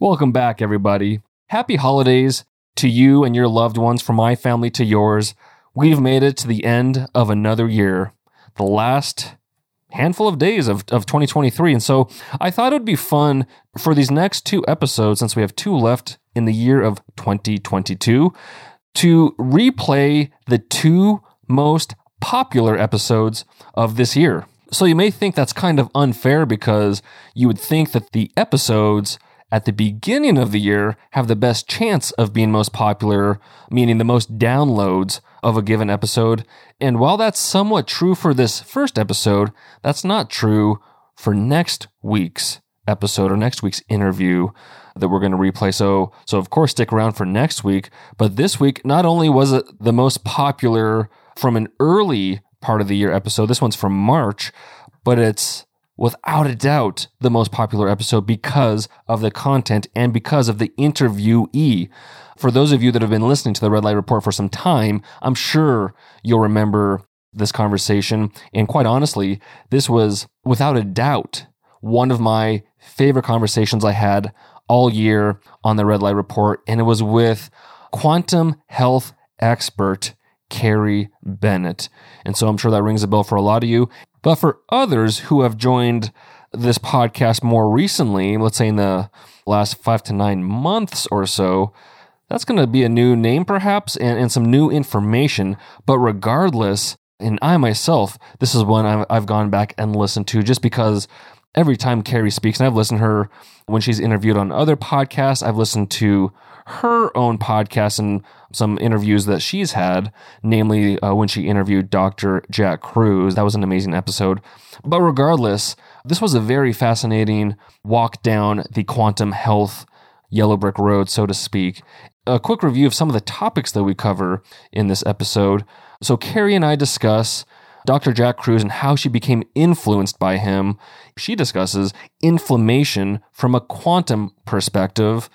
Welcome back, everybody. Happy holidays to you and your loved ones, from my family to yours. We've made it to the end of another year, the last handful of days of, of 2023. And so I thought it would be fun for these next two episodes, since we have two left in the year of 2022, to replay the two most popular episodes of this year. So you may think that's kind of unfair because you would think that the episodes at the beginning of the year have the best chance of being most popular, meaning the most downloads of a given episode. And while that's somewhat true for this first episode, that's not true for next week's episode or next week's interview that we're going to replay. So, so of course, stick around for next week. But this week, not only was it the most popular from an early part of the year episode, this one's from March, but it's without a doubt the most popular episode because of the content and because of the interviewee. For those of you that have been listening to the Red Light Report for some time, I'm sure you'll remember this conversation. And quite honestly, this was without a doubt one of my favorite conversations I had all year on the Red Light Report. And it was with quantum health expert Carrie Bennett. And so I'm sure that rings a bell for a lot of you. But for others who have joined this podcast more recently, let's say in the last five to nine months or so, that's going to be a new name perhaps and, and some new information. But regardless, and I myself, this is one I've, I've gone back and listened to just because every time Carrie speaks, and I've listened to her when she's interviewed on other podcasts, I've listened to her own podcast and some interviews that she's had, namely uh, when she interviewed Dr. Jack Kruse. That was an amazing episode. But regardless, this was a very fascinating walk down the quantum health yellow brick road, so to speak. A quick review of some of the topics that we cover in this episode. So, Carrie and I discuss Dr. Jack Kruse and how she became influenced by him. She discusses inflammation from a quantum perspective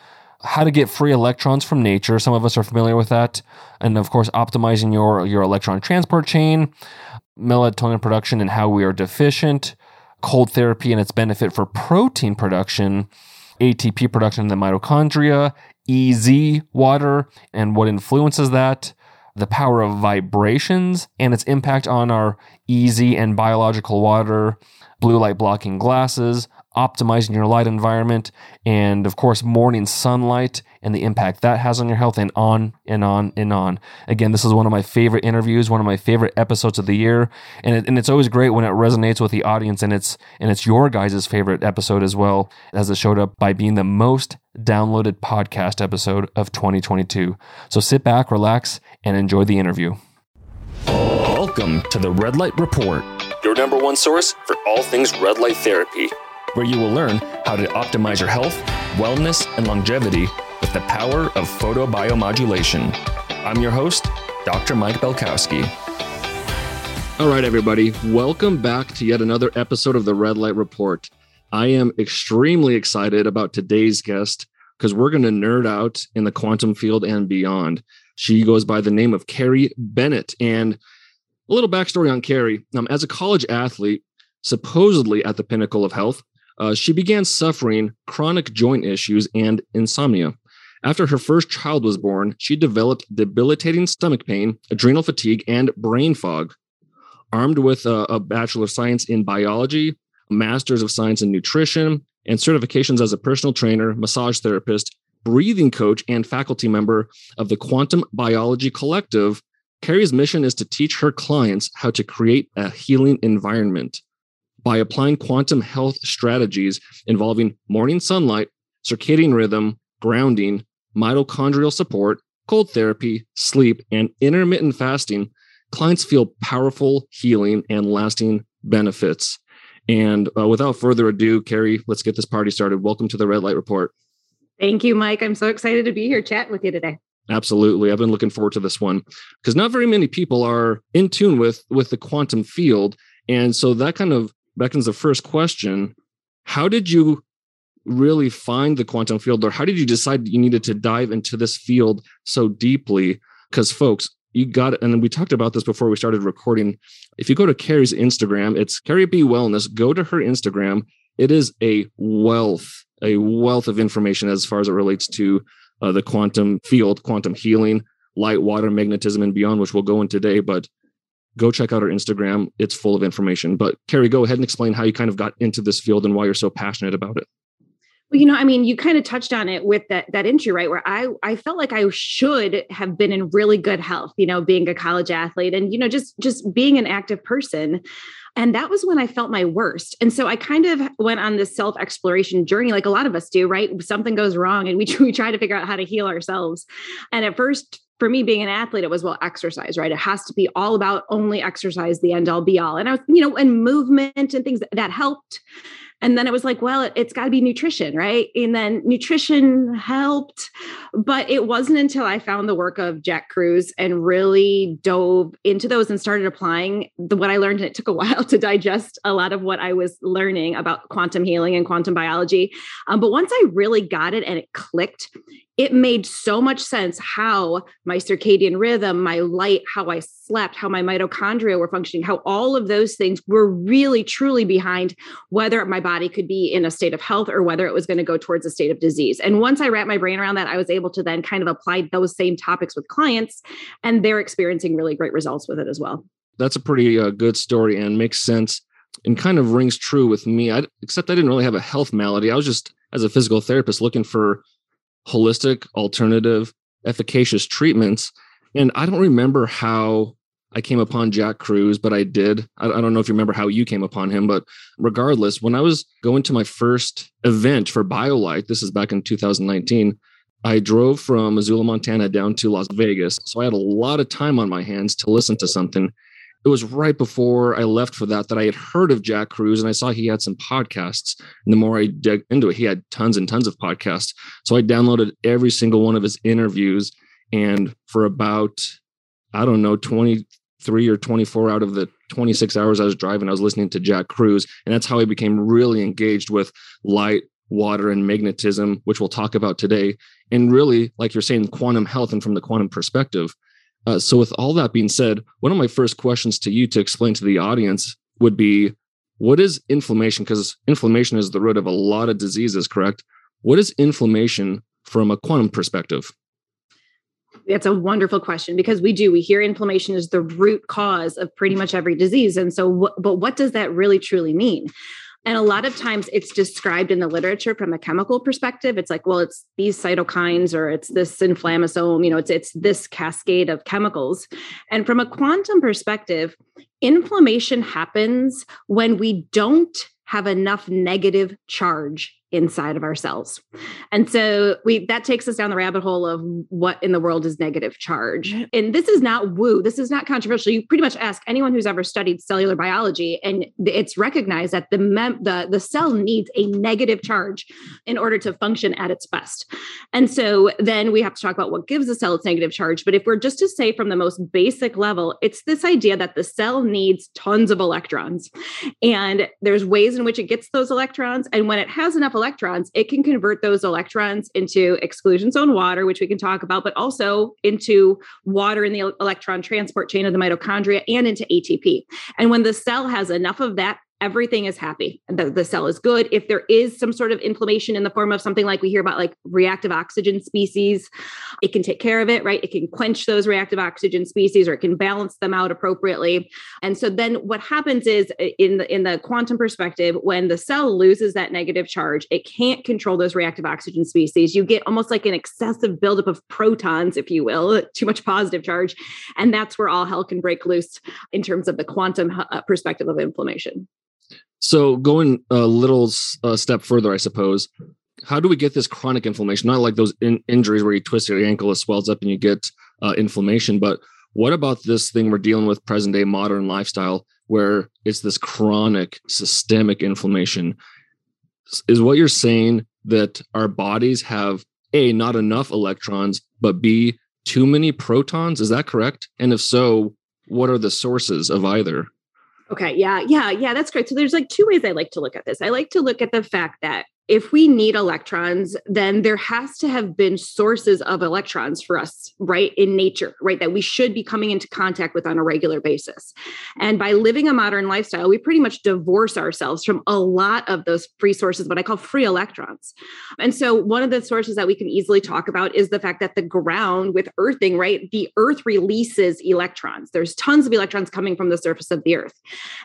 how to get free electrons from nature. Some of us are familiar with that. And of course, optimizing your, your electron transport chain, melatonin production and how we are deficient, cold therapy and its benefit for protein production, ATP production in the mitochondria, EZ water and what influences that, the power of vibrations and its impact on our EZ and biological water, blue light blocking glasses, optimizing your light environment, and of course, morning sunlight and the impact that has on your health, and on and on and on. Again, this is one of my favorite interviews, one of my favorite episodes of the year, and it, and it's always great when it resonates with the audience, and it's and it's your guys' favorite episode as well, as it showed up by being the most downloaded podcast episode of 2022. So sit back, relax, and enjoy the interview. Welcome to the Red Light Report, your number one source for all things red light therapy where you will learn how to optimize your health, wellness, and longevity with the power of photobiomodulation. I'm your host, Dr. Mike Belkowski. All right, everybody, welcome back to yet another episode of the Red Light Report. I am extremely excited about today's guest because we're going to nerd out in the quantum field and beyond. She goes by the name of Carrie Bennett. And a little backstory on Carrie. Um, as a college athlete, supposedly at the pinnacle of health, uh, she began suffering chronic joint issues and insomnia. After her first child was born, she developed debilitating stomach pain, adrenal fatigue, and brain fog. Armed with a, a Bachelor of Science in Biology, a Master's of Science in Nutrition, and certifications as a personal trainer, massage therapist, breathing coach, and faculty member of the Quantum Biology Collective, Carrie's mission is to teach her clients how to create a healing environment by applying quantum health strategies involving morning sunlight, circadian rhythm, grounding, mitochondrial support, cold therapy, sleep, and intermittent fasting, clients feel powerful healing and lasting benefits. And uh, without further ado, Carrie, let's get this party started. Welcome to the Red Light Report. Thank you, Mike. I'm so excited to be here chatting with you today. Absolutely. I've been looking forward to this one because not very many people are in tune with with the quantum field. And so that kind of beckons the first question. How did you really find the quantum field or how did you decide you needed to dive into this field so deeply? Because folks you got it and we talked about this before we started recording. If you go to carrie's instagram it's carrie b wellness. Go to her instagram. It is a wealth, a wealth of information as far as it relates to uh, the quantum field, quantum healing, light, water, magnetism, and beyond, which we'll go in today. But go check out our Instagram. It's full of information. But Carrie, go ahead and explain how you kind of got into this field and why you're so passionate about it. Well, you know, I mean, you kind of touched on it with that that injury, right? Where I I felt like I should have been in really good health, you know, being a college athlete and you know just just being an active person. And that was when I felt my worst. And so I kind of went on this self exploration journey, like a lot of us do, right? Something goes wrong and we, we try to figure out how to heal ourselves. And at first, for me being an athlete, it was well, exercise, right? It has to be all about only exercise, the end all be all. And I was, you know, and movement and things that helped. And then it was like, well, it, has got to be nutrition, right? And then nutrition helped. But it wasn't until I found the work of Jack Kruse and really dove into those and started applying the, what I learned. And it took a while to digest a lot of what I was learning about quantum healing and quantum biology. Um, but once I really got it and it clicked, it made so much sense how my circadian rhythm, my light, how I slept, how my mitochondria were functioning, how all of those things were really truly behind whether my body could be in a state of health or whether it was going to go towards a state of disease. And once I wrapped my brain around that, I was able to then kind of apply those same topics with clients, and they're experiencing really great results with it as well. That's a pretty uh, good story and makes sense and kind of rings true with me. I, except I didn't really have a health malady. I was just, as a physical therapist, looking for holistic, alternative, efficacious treatments. And I don't remember how I came upon Jack Kruse, but I did. I, don't know if you remember how you came upon him, but regardless, when I was going to my first event for BioLight, this is back in 2019, I drove from Missoula, Montana down to Las Vegas. So I had a lot of time on my hands to listen to something it was right before I left for that that I had heard of Jack Kruse and I saw he had some podcasts. And the more I dug into it, he had tons and tons of podcasts. So I downloaded every single one of his interviews. And for about, I don't know, 23 or 24 out of the 26 hours I was driving, I was listening to Jack Kruse. And that's how I became really engaged with light, water, and magnetism, which we'll talk about today. And really, like you're saying, quantum health and from the quantum perspective. Uh, so, with all that being said, one of my first questions to you to explain to the audience would be what is inflammation? Because inflammation is the root of a lot of diseases, correct? What is inflammation from a quantum perspective? That's a wonderful question because we do we hear inflammation is the root cause of pretty much every disease and so but what does that really truly mean and a lot of times it's described in the literature from a chemical perspective. It's like, well, it's these cytokines or it's this inflammasome, you know, it's it's this cascade of chemicals. And from a quantum perspective, inflammation happens when we don't have enough negative charge inside of ourselves. And so we that takes us down the rabbit hole of what in the world is negative charge. And this is not woo, this is not controversial. You pretty much ask anyone who's ever studied cellular biology and it's recognized that the mem- the the cell needs a negative charge in order to function at its best. And so then we have to talk about what gives the cell its negative charge, but if we're just to say from the most basic level, it's this idea that the cell needs tons of electrons. And there's ways in which it gets those electrons and when it has enough electrons, it can convert those electrons into exclusion zone water, which we can talk about, but also into water in the electron transport chain of the mitochondria and into ATP. And when the cell has enough of that everything is happy. The, the cell is good. If there is some sort of inflammation in the form of something like we hear about, like reactive oxygen species, it can take care of it, right? It can quench those reactive oxygen species or it can balance them out appropriately. And so then what happens is in the in the quantum perspective, when the cell loses that negative charge, it can't control those reactive oxygen species. You get almost like an excessive buildup of protons, if you will, too much positive charge. And that's where all hell can break loose in terms of the quantum uh, perspective of inflammation. So going a little uh, step further, I suppose, how do we get this chronic inflammation? Not like those in- injuries where you twist your ankle, it swells up, and you get uh, inflammation. But what about this thing we're dealing with present day modern lifestyle, where it's this chronic systemic inflammation? Is what you're saying that our bodies have a not enough electrons, but b too many protons? Is that correct? And if so, what are the sources of either? Okay. Yeah. Yeah. Yeah. That's great. So there's like two ways I like to look at this. I like to look at the fact that if we need electrons, then there has to have been sources of electrons for us, right, in nature, right, that we should be coming into contact with on a regular basis. And by living a modern lifestyle, we pretty much divorce ourselves from a lot of those free sources, what I call free electrons. And so, one of the sources that we can easily talk about is the fact that the ground with earthing, right, the earth releases electrons. There's tons of electrons coming from the surface of the earth.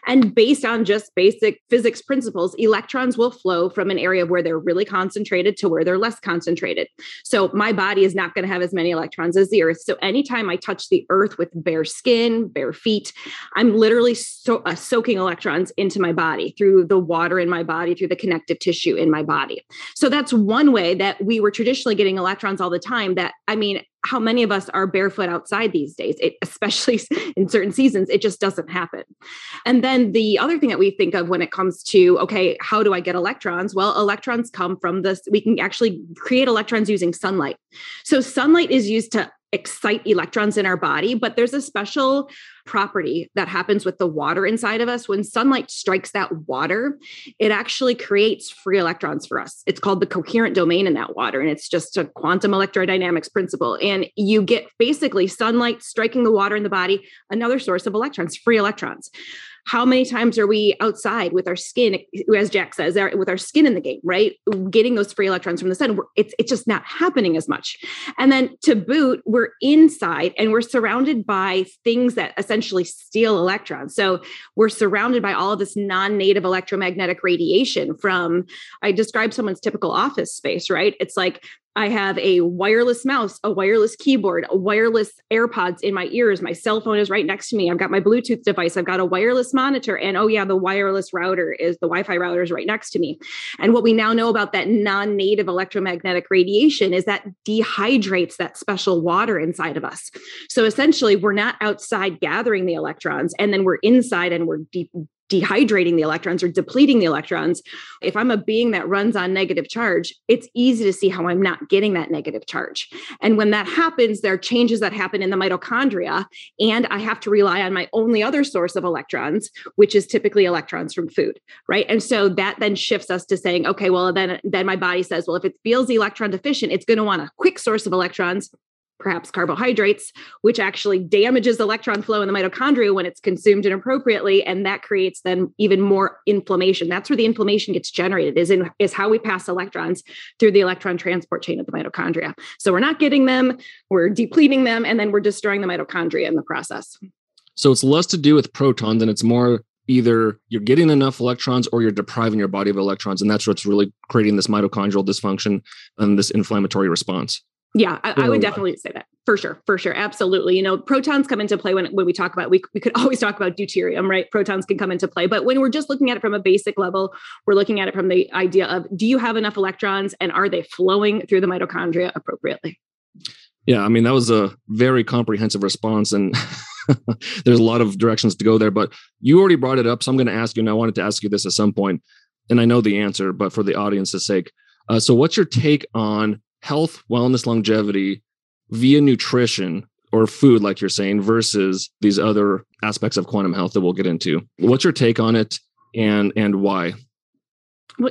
And based on just basic physics principles, electrons will flow from an area where they're really concentrated to where they're less concentrated. So my body is not going to have as many electrons as the earth. So anytime I touch the earth with bare skin, bare feet, I'm literally so, uh, soaking electrons into my body through the water in my body, through the connective tissue in my body. So that's one way that we were traditionally getting electrons all the time that I mean how many of us are barefoot outside these days? It, especially in certain seasons it just doesn't happen. And then the other thing that we think of when it comes to okay how do i get electrons? Well electrons come from this we can actually create electrons using sunlight. So sunlight is used to excite electrons in our body, but there's a special property that happens with the water inside of us. When sunlight strikes that water, it actually creates free electrons for us. It's called the coherent domain in that water, and it's just a quantum electrodynamics principle. And you get basically sunlight striking the water in the body, another source of electrons, free electrons how many times are we outside with our skin as jack says uh, with our skin in the game right? Getting those free electrons from the sun it's, it's just not happening as much. And then to boot we're inside and we're surrounded by things that essentially steal electrons. So we're surrounded by all of this non-native electromagnetic radiation from i describe someone's typical office space right? It's like I have a wireless mouse, a wireless keyboard, a wireless AirPods in my ears. My cell phone is right next to me. I've got my Bluetooth device. I've got a wireless monitor. And oh, yeah, the wireless router is the Wi Fi router is right next to me. And what we now know about that non native electromagnetic radiation is that dehydrates that special water inside of us. So essentially, we're not outside gathering the electrons, and then we're inside and we're deep dehydrating the electrons or depleting the electrons. If I'm a being that runs on negative charge, it's easy to see how I'm not getting that negative charge. And when that happens, there are changes that happen in the mitochondria. And I have to rely on my only other source of electrons, which is typically electrons from food. Right. And so that then shifts us to saying, okay, well, then, then my body says, well, if it feels electron deficient, it's going to want a quick source of electrons perhaps carbohydrates, which actually damages electron flow in the mitochondria when it's consumed inappropriately. And that creates then even more inflammation. That's where the inflammation gets generated, is in is how we pass electrons through the electron transport chain of the mitochondria. So we're not getting them, we're depleting them, and then we're destroying the mitochondria in the process. So it's less to do with protons and it's more either you're getting enough electrons or you're depriving your body of electrons. And that's what's really creating this mitochondrial dysfunction and this inflammatory response. Yeah, I, I, would definitely say that for sure, for sure, absolutely. You know, protons come into play when when we talk about we we could always talk about deuterium, right? Protons can come into play, but when we're just looking at it from a basic level, we're looking at it from the idea of do you have enough electrons and are they flowing through the mitochondria appropriately? Yeah, I mean that was a very comprehensive response, and there's a lot of directions to go there. But you already brought it up, so I'm going to ask you, and I wanted to ask you this at some point, and I know the answer, but for the audience's sake, uh, so what's your take on health, wellness, longevity via nutrition or food, like you're saying, versus these other aspects of quantum health that we'll get into. What's your take on it and and why?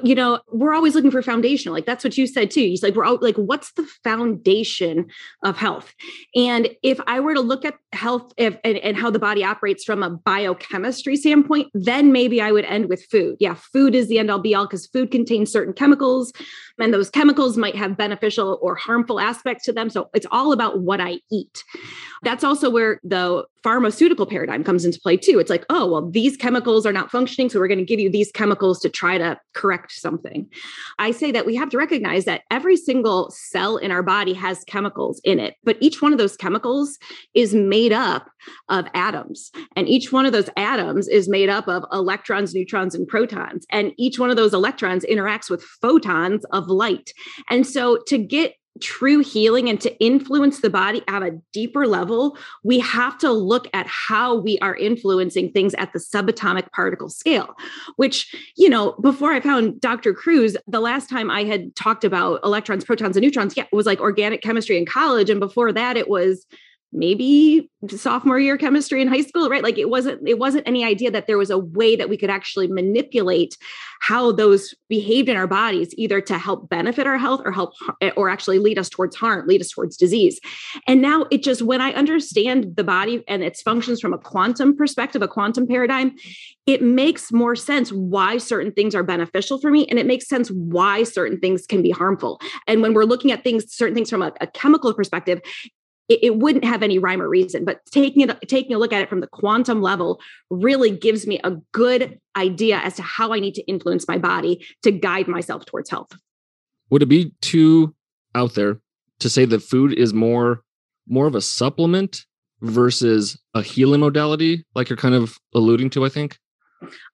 You know, we're always looking for foundational. Like that's what you said too. You like we're all like, what's the foundation of health? And if I were to look at health if, and, and how the body operates from a biochemistry standpoint, then maybe I would end with food. Yeah, food is the end all be all because food contains certain chemicals, and those chemicals might have beneficial or harmful aspects to them. So it's all about what I eat. That's also where the pharmaceutical paradigm comes into play too. It's like, oh, well, these chemicals are not functioning. So we're going to give you these chemicals to try to correct something. I say that we have to recognize that every single cell in our body has chemicals in it, but each one of those chemicals is made up of atoms. And each one of those atoms is made up of electrons, neutrons, and protons. And each one of those electrons interacts with photons of light. And so to get true healing and to influence the body at a deeper level, we have to look at how we are influencing things at the subatomic particle scale, which, you know, before I found Dr. Kruse, the last time I had talked about electrons, protons, and neutrons, yeah, it was like organic chemistry in college. And before that, it was maybe sophomore year chemistry in high school right? Like it wasn't it wasn't any idea that there was a way that we could actually manipulate how those behaved in our bodies either to help benefit our health or help or actually lead us towards harm lead us towards disease. And now it just when i understand the body and its functions from a quantum perspective a quantum paradigm it makes more sense why certain things are beneficial for me and it makes sense why certain things can be harmful. And when we're looking at things certain things from a, a chemical perspective it, it, wouldn't have any rhyme or reason. But taking it, taking a look at it from the quantum level really gives me a good idea as to how I need to influence my body to guide myself towards health. Would it be too out there to say that food is more more of a supplement versus a healing modality, like you're kind of alluding to? I think.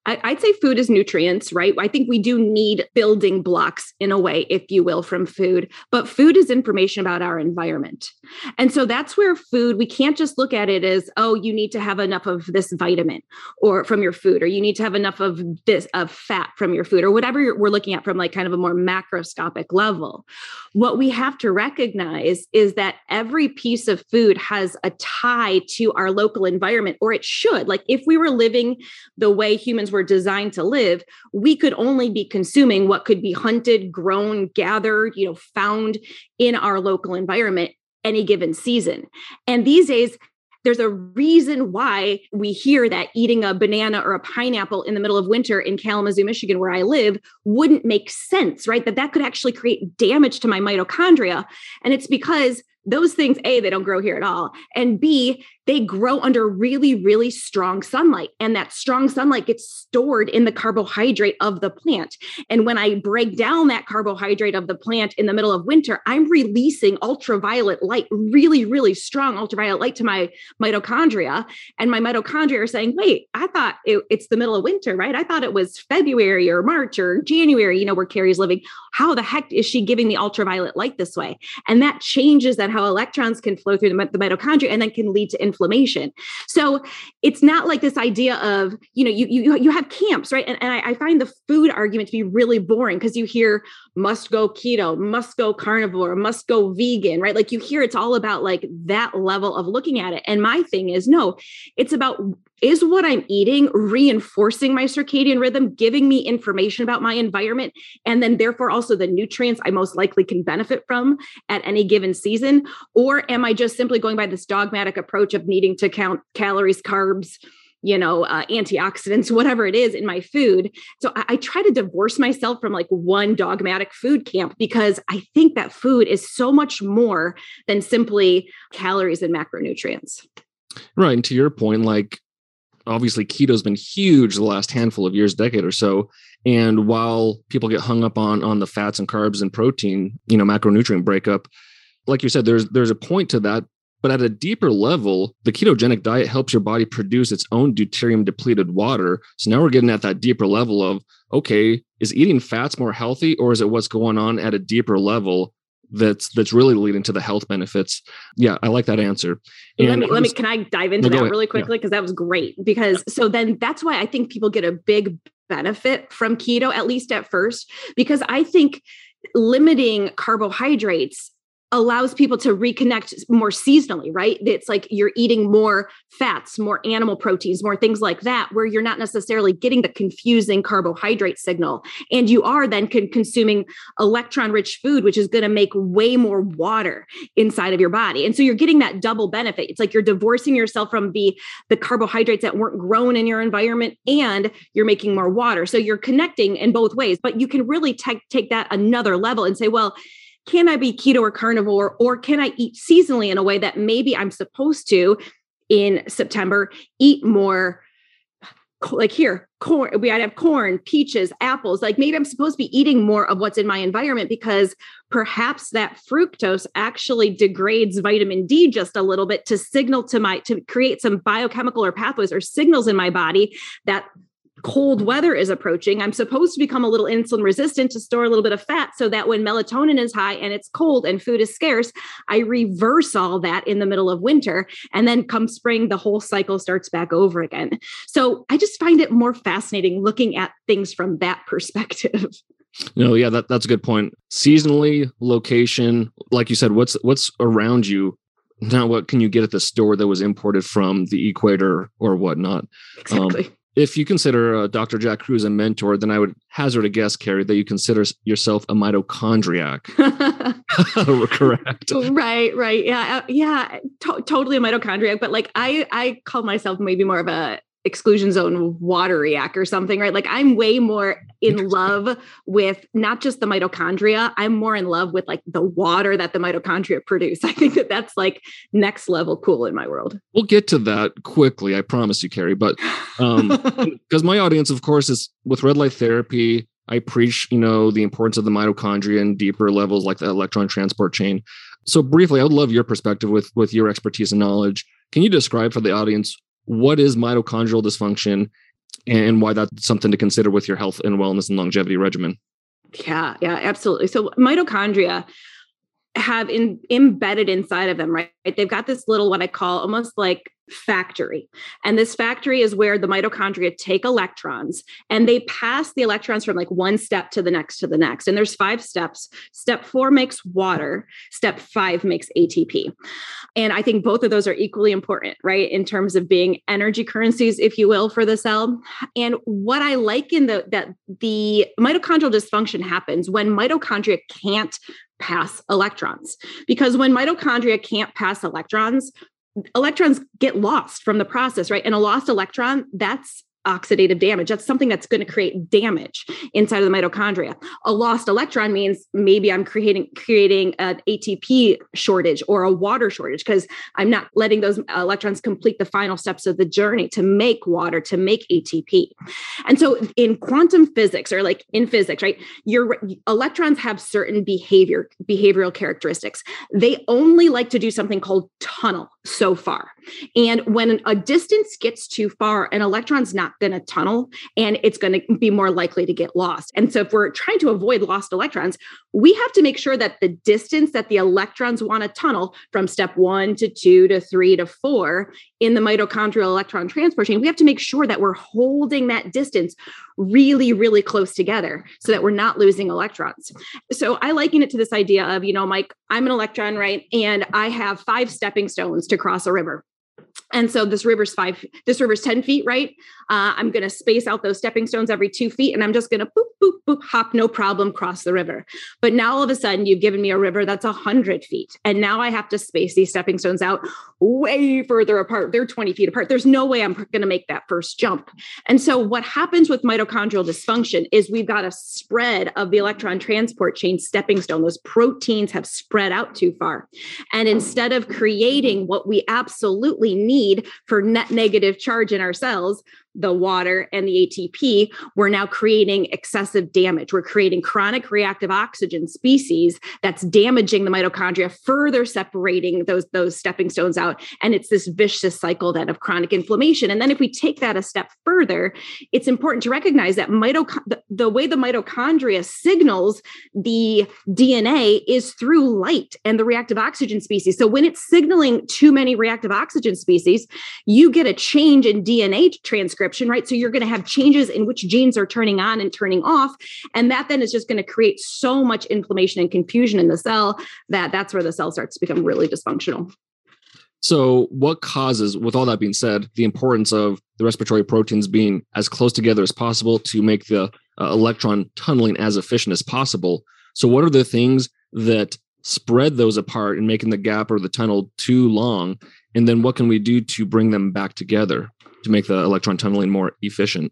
I, would say food is nutrients, right? I think we do need building blocks in a way, if you will, from food, but food is information about our environment. And so that's where food, we can't just look at it as, oh, you need to have enough of this vitamin or from your food, or you need to have enough of this, of fat from your food, or whatever we're looking at from like kind of a more macroscopic level. What we have to recognize is that every piece of food has a tie to our local environment, or it should. Like if we were living the way humans were designed to live, we could only be consuming what could be hunted, grown, gathered, you know, found in our local environment any given season. And these days, there's a reason why we hear that eating a banana or a pineapple in the middle of winter in Kalamazoo, Michigan, where I live, wouldn't make sense, right? That that could actually create damage to my mitochondria. And it's because those things, A, they don't grow here at all. And B, they grow under really, really strong sunlight. And that strong sunlight gets stored in the carbohydrate of the plant. And when I break down that carbohydrate of the plant in the middle of winter, I'm releasing ultraviolet light, really, really strong ultraviolet light to my mitochondria. And my mitochondria are saying, wait, I thought it, it's the middle of winter, right? I thought it was February or March or January, you know, where Carrie's living. How the heck is she giving the ultraviolet light this way? And that changes that how electrons can flow through the, the mitochondria and then can lead to inflammation. So it's not like this idea of, you know, you you, you have camps, right? And, and I, I find the food argument to be really boring because you hear must go keto, must go carnivore, must go vegan, right? Like you hear it's all about like that level of looking at it. And my thing is no, it's about is what I'm eating reinforcing my circadian rhythm, giving me information about my environment, and then therefore also the nutrients I most likely can benefit from at any given season? Or am I just simply going by this dogmatic approach of needing to count calories, carbs, you know, uh, antioxidants, whatever it is in my food. So I, I, try to divorce myself from like one dogmatic food camp because I think that food is so much more than simply calories and macronutrients. Right. And to your point, like obviously keto's been huge the last handful of years decade or so. And while people get hung up on on the fats and carbs and protein you know macronutrient breakup like you said there's there's a point to that. But at a deeper level the ketogenic diet helps your body produce its own deuterium depleted water. So now we're getting at that deeper level of okay is eating fats more healthy or is it what's going on at a deeper level that's that's really leading to the health benefits. Yeah, I like that answer. And let me let me can I dive into no, that really quickly because yeah. that was great because yeah. so then that's why I think people get a big benefit from keto at least at first because I think limiting carbohydrates allows people to reconnect more seasonally, right? It's like you're eating more fats, more animal proteins, more things like that, where you're not necessarily getting the confusing carbohydrate signal. And you are then con- consuming electron rich food, which is going to make way more water inside of your body. And so you're getting that double benefit. It's like you're divorcing yourself from the, the carbohydrates that weren't grown in your environment and you're making more water. So you're connecting in both ways, but you can really take, take that another level and say, well, can I be keto or carnivore, or can I eat seasonally in a way that maybe I'm supposed to in September eat more? Like here, corn, we I'd have corn, peaches, apples. Like maybe I'm supposed to be eating more of what's in my environment because perhaps that fructose actually degrades vitamin D just a little bit to signal to my to create some biochemical or pathways or signals in my body that cold weather is approaching, I'm supposed to become a little insulin resistant to store a little bit of fat so that when melatonin is high and it's cold and food is scarce, I reverse all that in the middle of winter. And then come spring, the whole cycle starts back over again. So I just find it more fascinating looking at things from that perspective. No, yeah, that, that's a good point. Seasonally, location, like you said, what's what's around you not what can you get at the store that was imported from the equator or whatnot. Um, exactly. Um, if you consider uh, Dr. Jack Kruse a mentor, then I would hazard a guess, Carrie, that you consider yourself a mitochondriac. Correct. Right, right. Yeah, uh, yeah. To- totally a mitochondriac, but like I, I call myself maybe more of a exclusion zone water wateriac or something, right? Like I'm way more in love with not just the mitochondria, I'm more in love with like the water that the mitochondria produce. I think that that's like next level cool in my world. We'll get to that quickly, I promise you, Carrie. But um because my audience, of course, is with red light therapy. I preach, you know, the importance of the mitochondria and deeper levels like the electron transport chain. So briefly, I would love your perspective with with your expertise and knowledge. Can you describe for the audience what is mitochondrial dysfunction and why that's something to consider with your health and wellness and longevity regimen. Yeah, yeah, absolutely. So mitochondria have in, embedded inside of them, right? They've got this little what I call almost like factory. And this factory is where the mitochondria take electrons and they pass the electrons from like one step to the next to the next. And there's five steps. Step 4 makes water, step 5 makes ATP. And I think both of those are equally important, right? In terms of being energy currencies if you will for the cell. And what I like in the that the mitochondrial dysfunction happens when mitochondria can't pass electrons. Because when mitochondria can't pass electrons, electrons get lost from the process, right? And a lost electron, that's oxidative damage. That's something that's going to create damage inside of the mitochondria. A lost electron means maybe I'm creating creating an ATP shortage or a water shortage because I'm not letting those electrons complete the final steps of the journey to make water, to make ATP. And so in quantum physics or like in physics, right? Your electrons have certain behavior behavioral characteristics. They only like to do something called tunnel so far. And when a distance gets too far, an electron's not going to tunnel and it's going to be more likely to get lost. And so, if we're trying to avoid lost electrons, we have to make sure that the distance that the electrons want to tunnel from step one to two to three to four in the mitochondrial electron transport chain, we have to make sure that we're holding that distance really, really close together so that we're not losing electrons. So I liken it to this idea of, you know, Mike, I'm an electron, right? And I have five stepping stones to cross a river and so this river's five this river's 10 feet right? Uh, i'm going to space out those stepping stones every two feet and i'm just going to boop boop boop hop no problem cross the river. But now all of a sudden you've given me a river that's 100 feet and now i have to space these stepping stones out way further apart. They're 20 feet apart. There's no way i'm going to make that first jump. And so what happens with mitochondrial dysfunction is we've got a spread of the electron transport chain stepping stone. Those proteins have spread out too far. And instead of creating what we absolutely need for net negative charge in our cells the water and the ATP, we're now creating excessive damage. We're creating chronic reactive oxygen species that's damaging the mitochondria, further separating those, those stepping stones out. And it's this vicious cycle then of chronic inflammation. And then if we take that a step further, it's important to recognize that mitoc- the, the way the mitochondria signals the DNA is through light and the reactive oxygen species. So when it's signaling too many reactive oxygen species, you get a change in DNA transcription right? So you're going to have changes in which genes are turning on and turning off. And that then is just going to create so much inflammation and confusion in the cell that that's where the cell starts to become really dysfunctional. So, what causes, with all that being said, the importance of the respiratory proteins being as close together as possible to make the uh, electron tunneling as efficient as possible? So, what are the things that spread those apart and making the gap or the tunnel too long? And then, what can we do to bring them back together? To make the electron tunneling more efficient?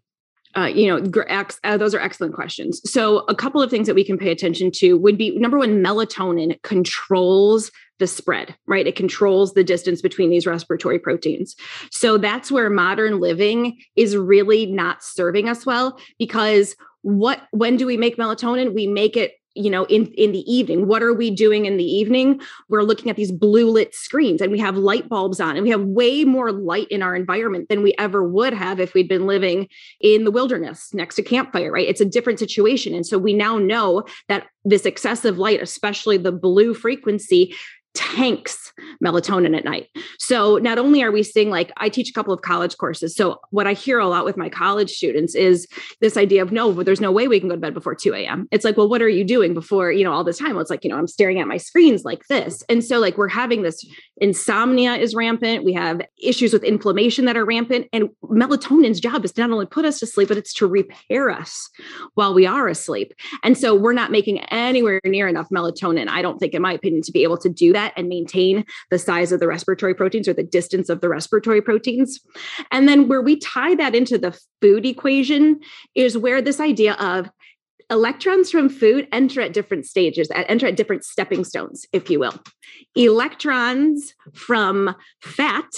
Uh, you know, ex- uh, those are excellent questions. So, a couple of things that we can pay attention to would be number one, melatonin controls the spread, right? It controls the distance between these respiratory proteins. So, that's where modern living is really not serving us well because what when do we make melatonin we make it you know in in the evening. What are we doing in the evening? We're looking at these blue lit screens and we have light bulbs on and we have way more light in our environment than we ever would have if we'd been living in the wilderness next to campfire right? It's a different situation. And so we now know that this excessive light especially the blue frequency tanks melatonin at night. So not only are we seeing like I teach a couple of college courses. So what I hear a lot with my college students is this idea of no, there's no way we can go to bed before 2 a.m. It's like, well, what are you doing before, you know, all this time? Well, it's like, you know, I'm staring at my screens like this. And so like we're having this insomnia is rampant. We have issues with inflammation that are rampant. And melatonin's job is to not only put us to sleep, but it's to repair us while we are asleep. And so we're not making anywhere near enough melatonin, I don't think, in my opinion, to be able to do that and maintain the size of the respiratory proteins or the distance of the respiratory proteins. And then where we tie that into the food equation is where this idea of electrons from food enter at different stages, enter at different stepping stones, if you will. Electrons from fat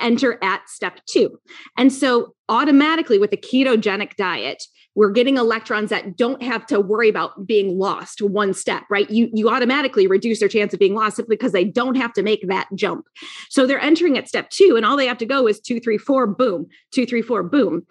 enter at step two. And so, automatically, with a ketogenic diet, we're getting electrons that don't have to worry about being lost one step, right? You, you automatically reduce their chance of being lost simply because they don't have to make that jump. So they're entering at step two, and all they have to go is two, three, four, boom, two, three, four, boom.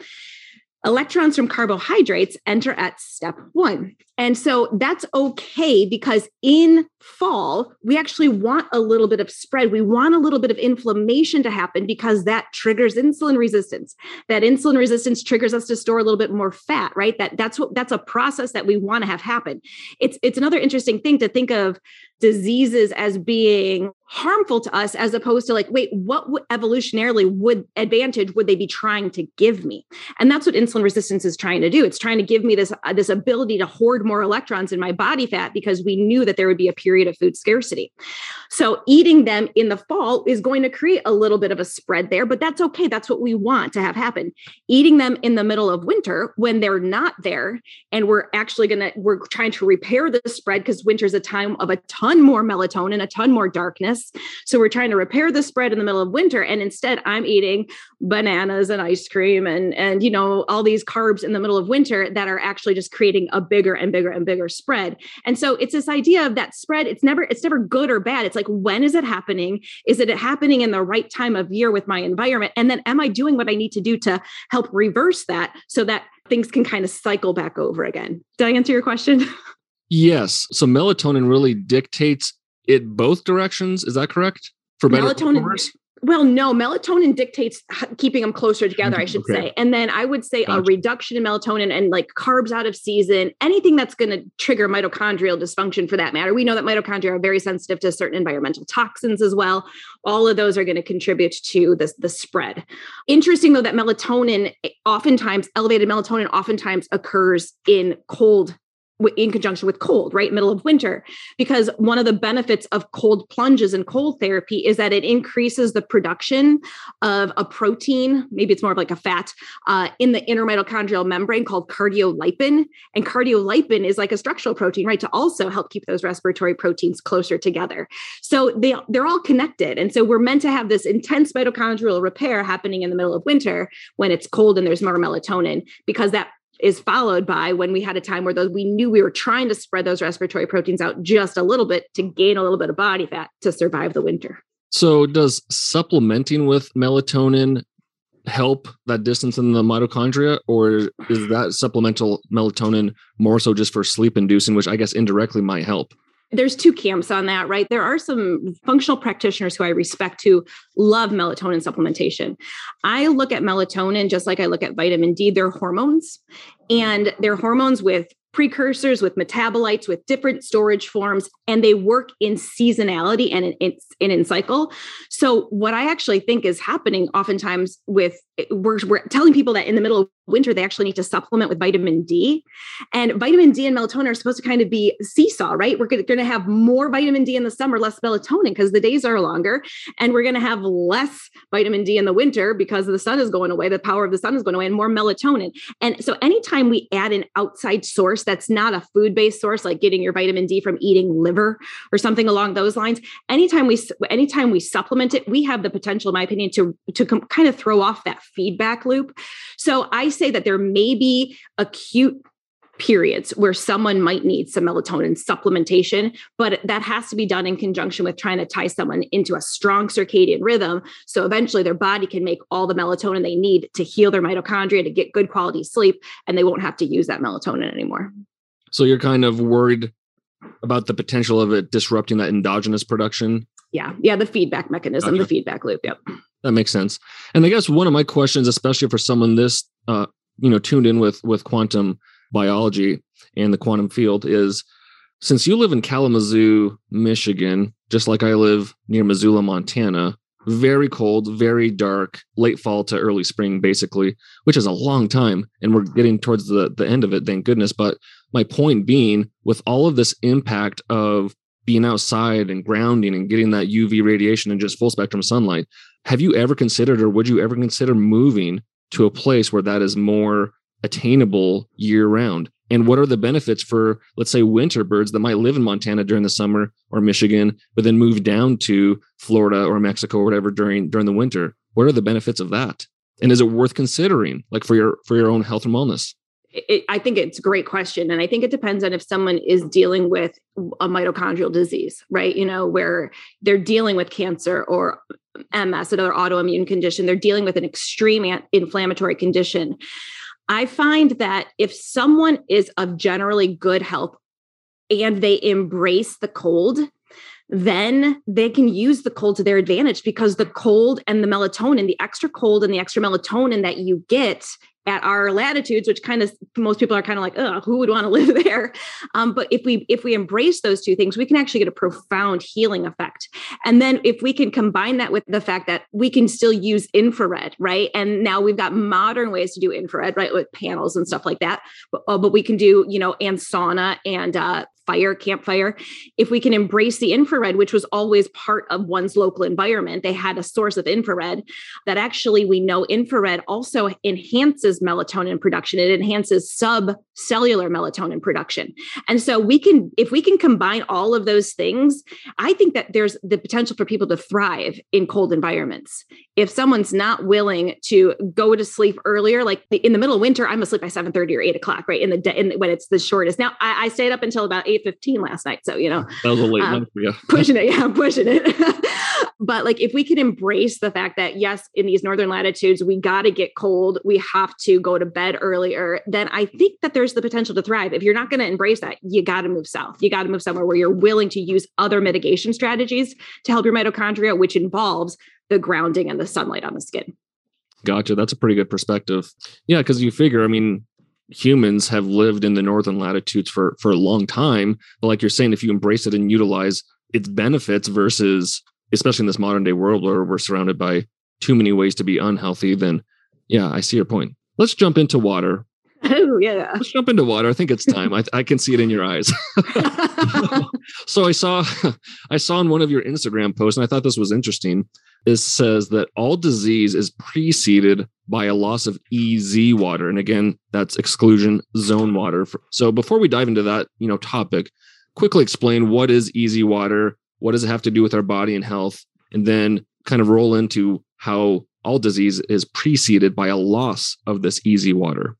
Electrons from carbohydrates enter at step one. And so that's okay because in fall, we actually want a little bit of spread. We want a little bit of inflammation to happen because that triggers insulin resistance. That insulin resistance triggers us to store a little bit more fat, right? That that's what that's a process that we want to have happen. It's it's another interesting thing to think of diseases as being harmful to us as opposed to like wait what evolutionarily would advantage would they be trying to give me and that's what insulin resistance is trying to do it's trying to give me this uh, this ability to hoard more electrons in my body fat because we knew that there would be a period of food scarcity. So eating them in the fall is going to create a little bit of a spread there but that's okay. That's what we want to have happen. Eating them in the middle of winter when they're not there and we're actually going to we're trying to repair the spread because winter is a time of a ton more melatonin a ton more darkness. So we're trying to repair the spread in the middle of winter. And instead, I'm eating bananas and ice cream and, and, you know, all these carbs in the middle of winter that are actually just creating a bigger and bigger and bigger spread. And so it's this idea of that spread. It's never, it's never good or bad. It's like, when is it happening? Is it happening in the right time of year with my environment? And then am I doing what I need to do to help reverse that so that things can kind of cycle back over again? Did I answer your question? Yes. So melatonin really dictates it both directions. Is that correct? For melatonin. Well, no, melatonin dictates keeping them closer together, I mm-hmm. should okay. say. And then I would say gotcha. a reduction in melatonin and like carbs out of season, anything that's going to trigger mitochondrial dysfunction for that matter. We know that mitochondria are very sensitive to certain environmental toxins as well. All of those are going to contribute to this, the spread. Interesting though that melatonin eh, oftentimes elevated melatonin oftentimes occurs in cold in conjunction with cold, right? Middle of winter. Because one of the benefits of cold plunges and cold therapy is that it increases the production of a protein, maybe it's more of like a fat, uh, in the inner mitochondrial membrane called cardiolipin. And cardiolipin is like a structural protein, right? To also help keep those respiratory proteins closer together. So they, they're all connected. And so we're meant to have this intense mitochondrial repair happening in the middle of winter when it's cold and there's more melatonin because that is followed by when we had a time where those we knew we were trying to spread those respiratory proteins out just a little bit to gain a little bit of body fat to survive the winter. So does supplementing with melatonin help that distance in the mitochondria or is that supplemental melatonin more so just for sleep inducing which I guess indirectly might help? There's two camps on that, right? There are some functional practitioners who I respect who love melatonin supplementation. I look at melatonin just like I look at vitamin D. They're hormones, and they're hormones with precursors, with metabolites, with different storage forms, and they work in seasonality and in, in, in cycle. So, what I actually think is happening oftentimes with we're, we're telling people that in the middle of winter they actually need to supplement with vitamin D. And vitamin D and melatonin are supposed to kind of be seesaw, right? We're going to have more vitamin D in the summer, less melatonin because the days are longer, and we're going to have less vitamin D in the winter because the sun is going away, the power of the sun is going away, and more melatonin. And so, anytime we add an outside source that's not a food-based source, like getting your vitamin D from eating liver or something along those lines, anytime we anytime we supplement it, we have the potential, in my opinion, to to com- kind of throw off that feedback loop. So I say that there may be acute periods where someone might need some melatonin supplementation, but that has to be done in conjunction with trying to tie someone into a strong circadian rhythm. So eventually their body can make all the melatonin they need to heal their mitochondria to get good quality sleep, and they won't have to use that melatonin anymore. So you're kind of worried about the potential of it disrupting that endogenous production Yeah. Yeah. The feedback mechanism, gotcha. the feedback loop. Yep. That makes sense. And I guess one of my questions, especially for someone this, uh, you know, tuned in with with quantum biology and the quantum field, is since you live in Kalamazoo, Michigan, just like I live near Missoula, Montana, very cold, very dark, late fall to early spring, basically, which is a long time. And we're getting towards the, the end of it, thank goodness. But my point being, with all of this impact of being outside and grounding and getting that UV radiation and just full spectrum sunlight, have you ever considered or would you ever consider moving to a place where that is more attainable year round? And what are the benefits for, let's say, winter birds that might live in Montana during the summer or Michigan, but then move down to Florida or Mexico or whatever during during the winter? What are the benefits of that? And is it worth considering, like for your for your own health and wellness? It, I think it's a great question. And I think it depends on if someone is dealing with a mitochondrial disease, right? You know, where they're dealing with cancer or MS, another autoimmune condition, they're dealing with an extreme inflammatory condition. I find that if someone is of generally good health and they embrace the cold, then they can use the cold to their advantage because the cold and the melatonin, the extra cold and the extra melatonin that you get at our latitudes which kind of most people are kind of like oh who would want to live there? Um, but if we if we embrace those two things we can actually get a profound healing effect. And then if we can combine that with the fact that we can still use infrared right? And now we've got modern ways to do infrared right with panels and stuff like that. But, uh, but we can do you know and sauna and uh, fire, campfire, if we can embrace the infrared, which was always part of one's local environment, they had a source of infrared that actually we know infrared also enhances melatonin production. It enhances subcellular melatonin production. And so we can, if we can combine all of those things, I think that there's the potential for people to thrive in cold environments. If someone's not willing to go to sleep earlier, like in the middle of winter, I'm asleep by 7 30 or 8 o'clock, right? In the day, when it's the shortest. Now I, I stayed up until about 8 eight fifteen last night. So you know, that was a late um, night for you. pushing it, yeah, I'm pushing it. but like, if we can embrace the fact that yes, in these northern latitudes, we got to get cold, we have to go to bed earlier. Then I think that there's the potential to thrive. If you're not going to embrace that, you got to move south. You got to move somewhere where you're willing to use other mitigation strategies to help your mitochondria, which involves the grounding and the sunlight on the skin. Gotcha. That's a pretty good perspective. Yeah, because you figure, I mean, humans have lived in the northern latitudes for for a long time. But like you're saying if you embrace it and utilize its benefits versus especially in this modern day world where we're surrounded by too many ways to be unhealthy then yeah i see your point. Let's jump into water. Oh yeah. Let's jump into water. I think it's time. I, I can see it in your eyes. So i saw i saw in one of your instagram posts and i thought this was interesting it says that all disease is preceded by a loss of EZ water. And again, that's exclusion zone water. So before we dive into that, you know, topic, quickly explain what is EZ water, what does it have to do with our body and health, and then kind of roll into how all disease is preceded by a loss of this EZ water.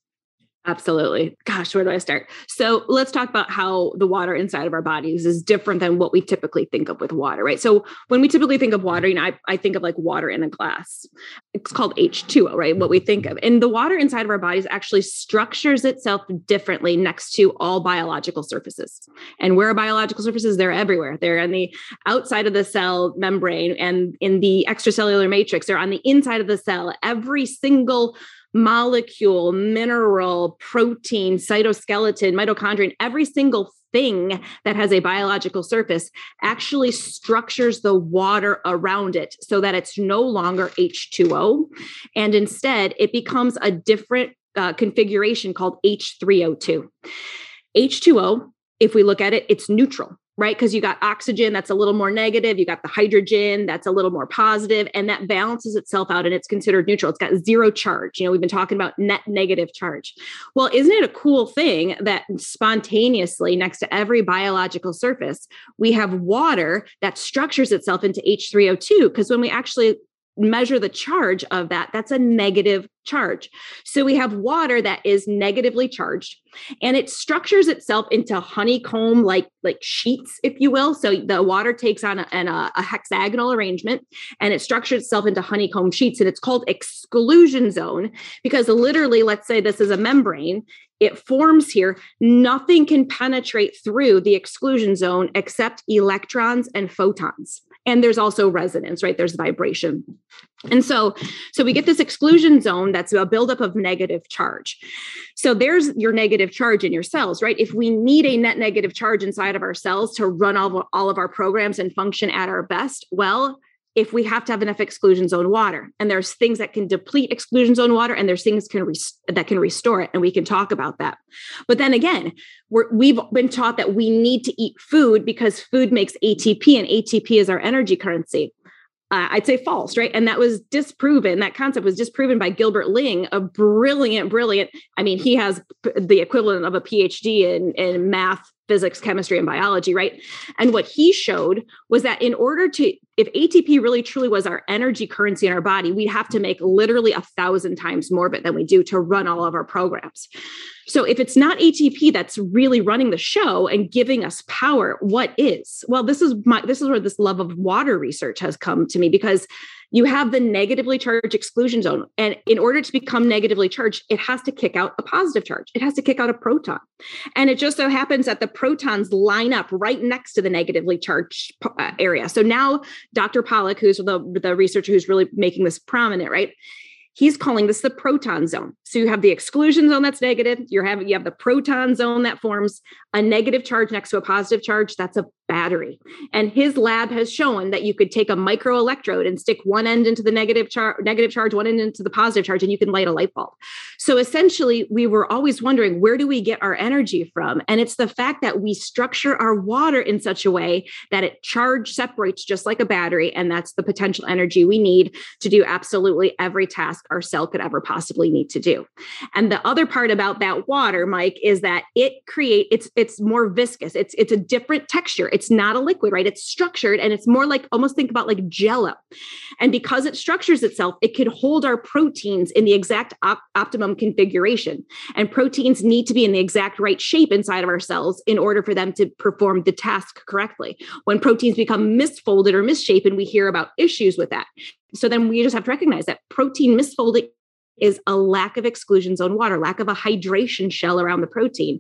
Absolutely. Gosh, where do I start? So let's talk about how the water inside of our bodies is different than what we typically think of with water, right? So when we typically think of water, you know, I, I think of like water in a glass. It's called H2O, right? What we think of. And the water inside of our bodies actually structures itself differently next to all biological surfaces. And where are biological surfaces? They're everywhere. They're on the outside of the cell membrane and in the extracellular matrix. They're on the inside of the cell. Every single molecule, mineral, protein, cytoskeleton, mitochondrion, every single thing that has a biological surface actually structures the water around it so that it's no longer H2O. And instead, it becomes a different uh, configuration called H3O2. H2O, if we look at it, it's neutral right? Because you got oxygen that's a little more negative, you got the hydrogen that's a little more positive, and that balances itself out and it's considered neutral. It's got zero charge. You know, we've been talking about net negative charge. Well, isn't it a cool thing that spontaneously next to every biological surface, we have water that structures itself into H3O2? Because when we actually measure the charge of that, that's a negative charge. So we have water that is negatively charged and it structures itself into honeycomb like like sheets if you will. So the water takes on a, an, a, a hexagonal arrangement and it structures itself into honeycomb sheets and it's called exclusion zone because literally let's say this is a membrane it forms here, nothing can penetrate through the exclusion zone except electrons and photons. And there's also resonance right? There's vibration. And so so we get this exclusion zone that's a buildup of negative charge. So there's your negative charge in your cells right? If we need a net negative charge inside of our cells to run all, all of our programs and function at our best well if we have to have enough exclusion zone water and there's things that can deplete exclusion zone water and there's things can that can restore it and we can talk about that but then again we have been taught that we need to eat food because food makes atp and atp is our energy currency uh, I'd say false, right? And that was disproven. That concept was disproven by Gilbert Ling, a brilliant, brilliant. I mean, he has the equivalent of a PhD in, in math, physics, chemistry, and biology, right? And what he showed was that in order to, if ATP really truly was our energy currency in our body, we'd have to make literally a thousand times more of it than we do to run all of our programs. So if it's not ATP that's really running the show and giving us power, what is? Well, this is my this is where this love of water research has come to me because you have the negatively charged exclusion zone. And in order to become negatively charged, it has to kick out a positive charge. It has to kick out a proton. And it just so happens that the protons line up right next to the negatively charged uh, area. So now Dr. Pollack, who's the, the researcher who's really making this prominent, right? He's calling this the proton zone. So you have the exclusion zone that's negative. You're having you have the proton zone that forms a negative charge next to a positive charge. That's a battery. And his lab has shown that you could take a micro electrode and stick one end into the negative charge, negative charge, one end into the positive charge, and you can light a light bulb. So essentially, we were always wondering where do we get our energy from? And it's the fact that we structure our water in such a way that it charge separates just like a battery, and that's the potential energy we need to do absolutely every task our cell could ever possibly need to do. And the other part about that water, Mike, is that it create it's it's more viscous. It's it's a different texture it's not a liquid, right? It's structured and it's more like almost think about like jello. And because it structures itself, it can hold our proteins in the exact op- optimum configuration. And proteins need to be in the exact right shape inside of our cells in order for them to perform the task correctly. When proteins become misfolded or misshapen, we hear about issues with that. So then we just have to recognize that protein misfolding is a lack of exclusion zone water, lack of a hydration shell around the protein.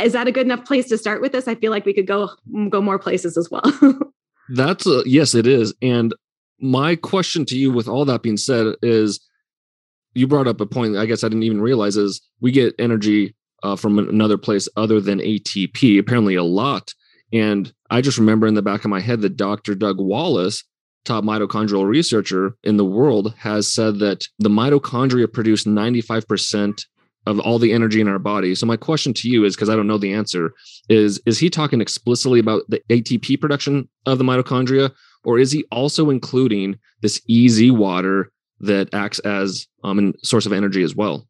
Is that a good enough place to start with this? I feel like we could go go more places as well. That's a, yes, it is. And my question to you, with all that being said, is you brought up a point. I guess I didn't even realize is we get energy uh, from another place other than ATP. Apparently, a lot. And I just remember in the back of my head that Dr. Doug Wallace top mitochondrial researcher in the world, has said that the mitochondria produce 95% of all the energy in our body. So my question to you is because I don't know the answer is is he talking explicitly about the ATP production of the mitochondria or is he also including this EZ water that acts as um, a source of energy as well?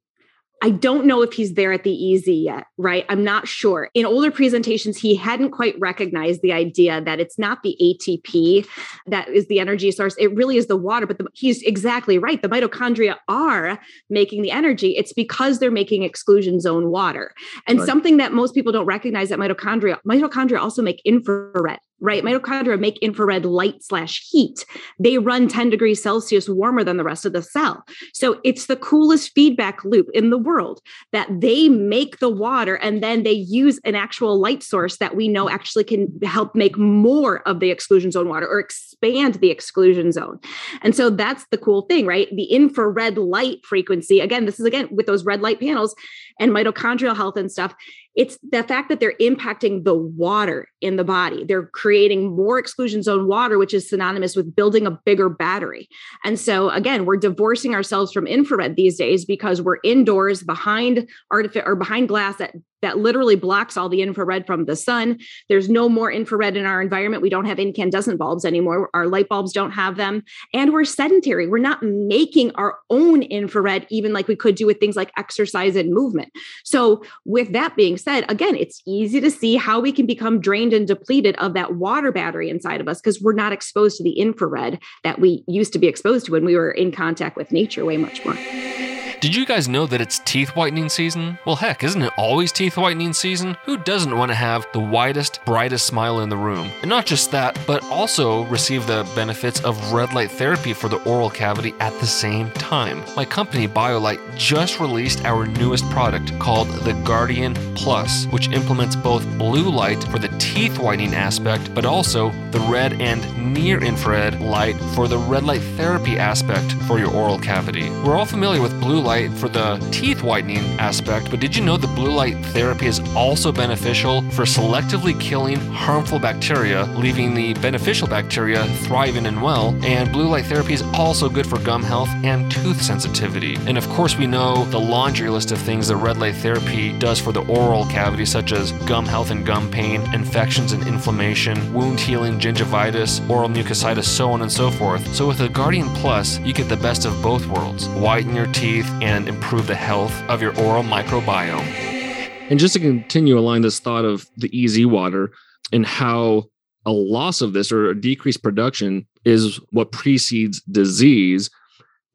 I don't know if he's there at the EZ yet, right? I'm not sure. In older presentations, he hadn't quite recognized the idea that it's not the ATP that is the energy source. It really is the water. But the, he's exactly right. The mitochondria are making the energy. It's because they're making exclusion zone water. And right. something that most people don't recognize that mitochondria, mitochondria also make infrared right? Mitochondria make infrared light slash heat. They run 10 degrees Celsius warmer than the rest of the cell. So it's the coolest feedback loop in the world that they make the water and then they use an actual light source that we know actually can help make more of the exclusion zone water or expand the exclusion zone. And so that's the cool thing, right? The infrared light frequency, again, this is again with those red light panels and mitochondrial health and stuff it's the fact that they're impacting the water in the body. They're creating more exclusion zone water, which is synonymous with building a bigger battery. And so, again, we're divorcing ourselves from infrared these days because we're indoors behind artificial or behind glass that that literally blocks all the infrared from the sun. There's no more infrared in our environment. We don't have incandescent bulbs anymore. Our light bulbs don't have them. And we're sedentary. We're not making our own infrared, even like we could do with things like exercise and movement. So, with that being said, again, it's easy to see how we can become drained and depleted of that water battery inside of us because we're not exposed to the infrared that we used to be exposed to when we were in contact with nature way much more. Did you guys know that it's teeth whitening season? Well, heck, isn't it always teeth whitening season? Who doesn't want to have the widest, brightest smile in the room? And not just that, but also receive the benefits of red light therapy for the oral cavity at the same time. My company, BioLight, just released our newest product called the Guardian Plus, which implements both blue light for the teeth whitening aspect, but also the red and near infrared light for the red light therapy aspect for your oral cavity. We're all familiar with blue light light for the teeth whitening aspect, but did you know that blue light therapy is also beneficial for selectively killing harmful bacteria, leaving the beneficial bacteria thriving and well? And blue light therapy is also good for gum health and tooth sensitivity. And of course, we know the laundry list of things that red light therapy does for the oral cavity, such as gum health and gum pain, infections and inflammation, wound healing, gingivitis, oral mucositis, so on and so forth. So with the Guardian Plus, you get the best of both worlds. Whiten your teeth and improve the health of your oral microbiome. And just to continue along this thought of the EZ water and how a loss of this or a decreased production is what precedes disease.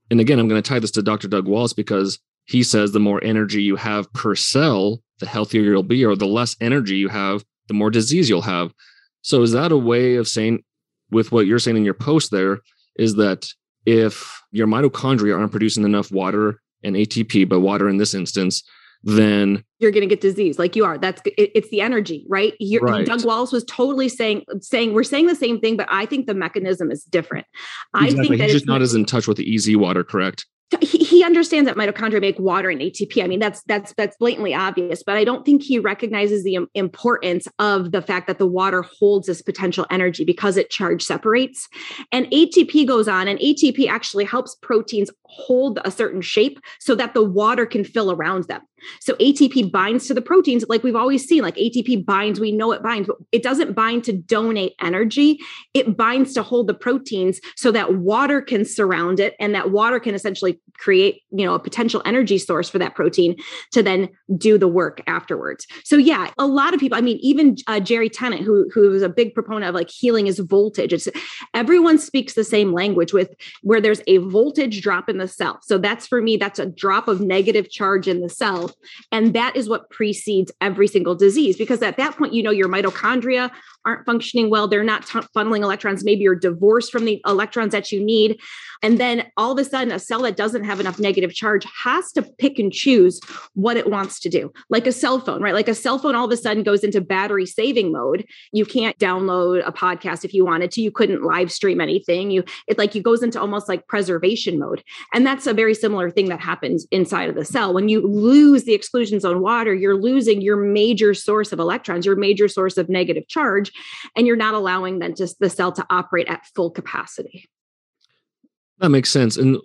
And again, I'm going to tie this to Dr. Doug Wallace because he says the more energy you have per cell, the healthier you'll be, or the less energy you have, the more disease you'll have. So, is that a way of saying, with what you're saying in your post there, is that if your mitochondria aren't producing enough water and ATP, but water in this instance, then you're going to get disease like you are that's it, it's the energy right? right? doug wallace was totally saying saying we're saying the same thing but i think the mechanism is different exactly. i think he's just not as in touch with the EZ water correct he, he understands that mitochondria make water and ATP. I mean, that's that's that's blatantly obvious, but I don't think he recognizes the importance of the fact that the water holds this potential energy because it charge separates, and ATP goes on, and ATP actually helps proteins hold a certain shape so that the water can fill around them. So ATP binds to the proteins like we've always seen like ATP binds we know it binds but it doesn't bind to donate energy it binds to hold the proteins so that water can surround it and that water can essentially create you know a potential energy source for that protein to then do the work afterwards. So yeah, a lot of people I mean even uh, Jerry Tennant who who is a big proponent of like healing is voltage. It's everyone speaks the same language with where there's a voltage drop in the cell. So that's for me that's a drop of negative charge in the cell and that is what precedes every single disease because at that point, you know, your mitochondria aren't functioning well. They're not t- funneling electrons. Maybe you're divorced from the electrons that you need. And then all of a sudden, a cell that doesn't have enough negative charge has to pick and choose what it wants to do, like a cell phone, right? Like a cell phone all of a sudden goes into battery saving mode. You can't download a podcast if you wanted to. You couldn't live stream anything. You it like you goes into almost like preservation mode. And that's a very similar thing that happens inside of the cell. When you lose the exclusion zone water, you're losing your major source of electrons, your major source of negative charge, and you're not allowing then just the cell to operate at full capacity. That makes sense. And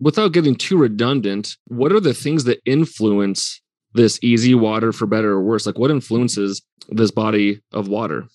without getting too redundant, what are the things that influence this EZ water for better or worse? Like what influences this body of water?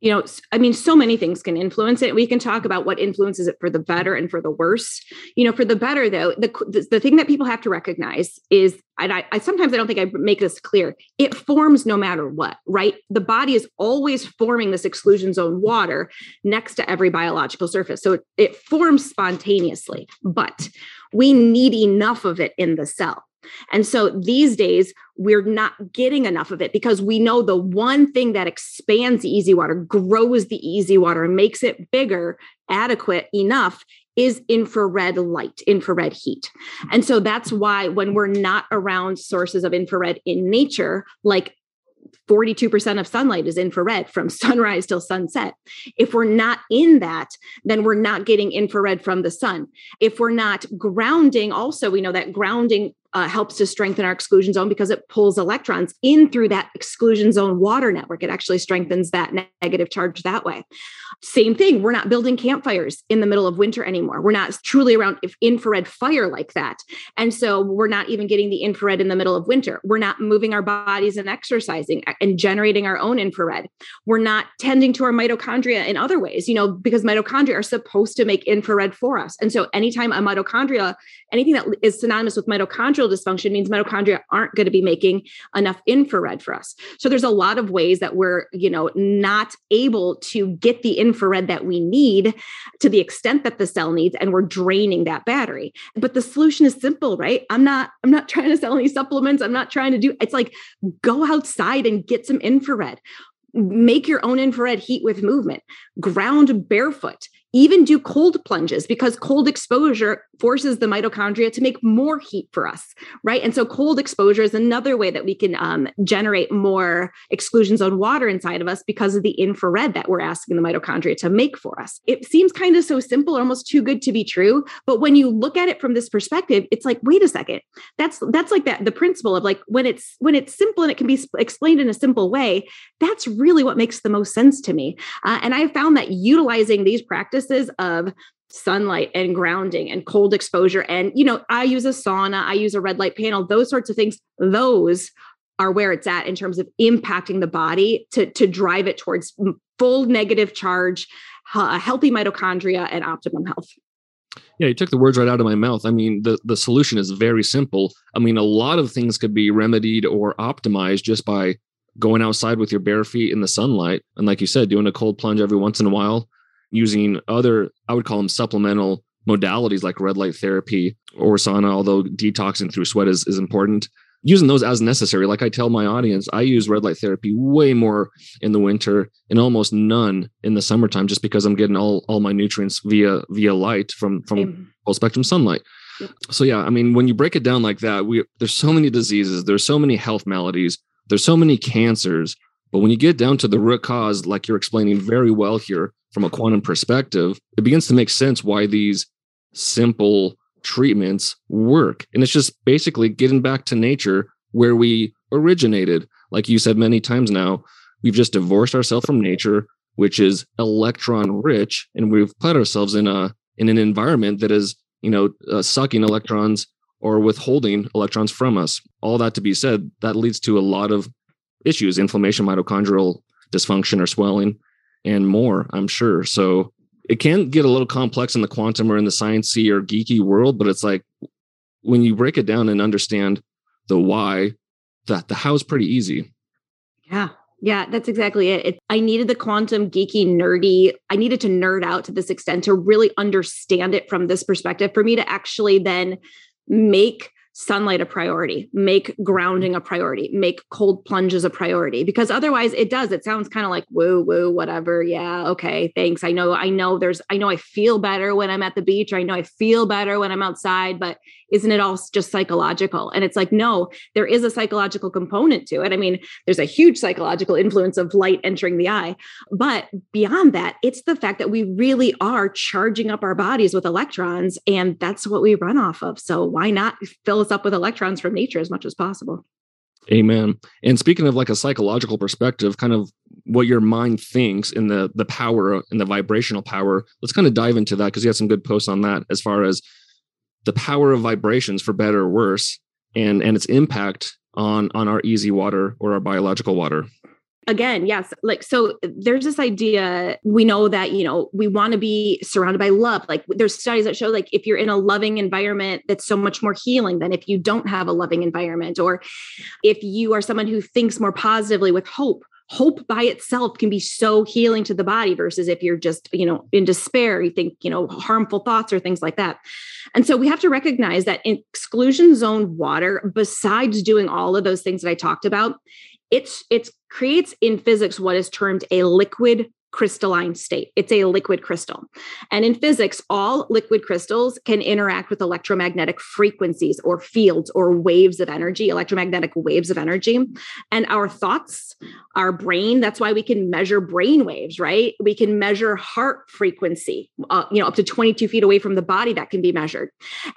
You know i mean so many things can influence it. We can talk about what influences it for the better and for the worse. You know for the better though the the, thing that people have to recognize is and I, I sometimes i don't think i make this clear it forms no matter what right? The body is always forming this exclusion zone water next to every biological surface. So it, it forms spontaneously but we need enough of it in the cell. And so these days, we're not getting enough of it because we know the one thing that expands the EZ water, grows the EZ water, and makes it bigger, adequate enough is infrared light, infrared heat. And so that's why when we're not around sources of infrared in nature, like 42% of sunlight is infrared from sunrise till sunset. If we're not in that, then we're not getting infrared from the sun. If we're not grounding, also, we know that grounding uh, helps to strengthen our exclusion zone because it pulls electrons in through that exclusion zone water network. It actually strengthens that negative charge that way. Same thing, we're not building campfires in the middle of winter anymore. We're not truly around infrared fire like that. And so we're not even getting the infrared in the middle of winter. We're not moving our bodies and exercising and generating our own infrared. We're not tending to our mitochondria in other ways, you know, because mitochondria are supposed to make infrared for us. And so anytime a mitochondria, anything that is synonymous with mitochondria, mitochondrial dysfunction means mitochondria aren't going to be making enough infrared for us. So there's a lot of ways that we're, you know, not able to get the infrared that we need to the extent that the cell needs and we're draining that battery. But the solution is simple, right? I'm not I'm not trying to sell any supplements. I'm not trying to do it's like go outside and get some infrared make your own infrared heat with movement, ground barefoot, even do cold plunges because cold exposure forces the mitochondria to make more heat for us, right? And so cold exposure is another way that we can um, generate more exclusion zone water inside of us because of the infrared that we're asking the mitochondria to make for us. It seems kind of so simple, almost too good to be true. But when you look at it from this perspective, it's like, wait a second, that's that's like that the principle of like when it's when it's simple and it can be explained in a simple way. That's really what makes the most sense to me. Uh, and I found that utilizing these practices of sunlight and grounding and cold exposure. And, you know, I use a sauna, I use a red light panel, those sorts of things, those are where it's at in terms of impacting the body to, to drive it towards full negative charge, healthy mitochondria, and optimum health. Yeah, you took the words right out of my mouth. I mean, the, the solution is very simple. I mean, a lot of things could be remedied or optimized just by going outside with your bare feet in the sunlight. And like you said, doing a cold plunge every once in a while, using other, I would call them supplemental modalities like red light therapy or sauna, although detoxing through sweat is, is important. Using those as necessary. Like I tell my audience, I use red light therapy way more in the winter and almost none in the summertime just because I'm getting all, all my nutrients via via light from from full spectrum sunlight. Yep. So yeah, I mean, when you break it down like that, we there's so many diseases, there's so many health maladies, there's so many cancers, but when you get down to the root cause, like you're explaining very well here, from a quantum perspective, it begins to make sense why these simple treatments work. And it's just basically getting back to nature where we originated. Like you said many times now, we've just divorced ourselves from nature, which is electron rich, and we've put ourselves in a in an environment that is, you know, uh, sucking electrons or withholding electrons from us. All that to be said, that leads to a lot of issues, inflammation, mitochondrial dysfunction or swelling, and more, I'm sure. So it can get a little complex in the quantum or in the sciencey or geeky world, but it's like when you break it down and understand the why, that the how is pretty easy. Yeah. Yeah, that's exactly it. it. I needed the quantum geeky nerdy. I needed to nerd out to this extent to really understand it from this perspective for me to actually then make sunlight a priority, make grounding a priority, make cold plunges a priority because otherwise it does. It sounds kind of like woo woo whatever. Yeah, okay, thanks. I know I know there's I know I feel better when I'm at the beach or I know I feel better when I'm outside, but isn't it all just psychological? And it's like no, there is a psychological component to it. I mean, there's a huge psychological influence of light entering the eye, but beyond that, it's the fact that we really are charging up our bodies with electrons and that's what we run off of. So why not fill us up with electrons from nature as much as possible. Amen. And speaking of like a psychological perspective, kind of what your mind thinks in the the power and the vibrational power, let's kind of dive into that because you had some good posts on that as far as the power of vibrations for better or worse and and its impact on on our EZ water or our biological water. Again yes like so there's this idea we know that you know we want to be surrounded by love. Like there's studies that show like if you're in a loving environment that's so much more healing than if you don't have a loving environment or if you are someone who thinks more positively with hope hope by itself can be so healing to the body versus if you're just you know in despair you think you know harmful thoughts or things like that. And so we have to recognize that exclusion zone water besides doing all of those things that i talked about it's it creates in physics what is termed a liquid crystalline state. It's a liquid crystal. And in physics, all liquid crystals can interact with electromagnetic frequencies or fields or waves of energy, electromagnetic waves of energy. And our thoughts, our brain, that's why we can measure brain waves, right? We can measure heart frequency, uh, you know, up to 22 feet away from the body that can be measured.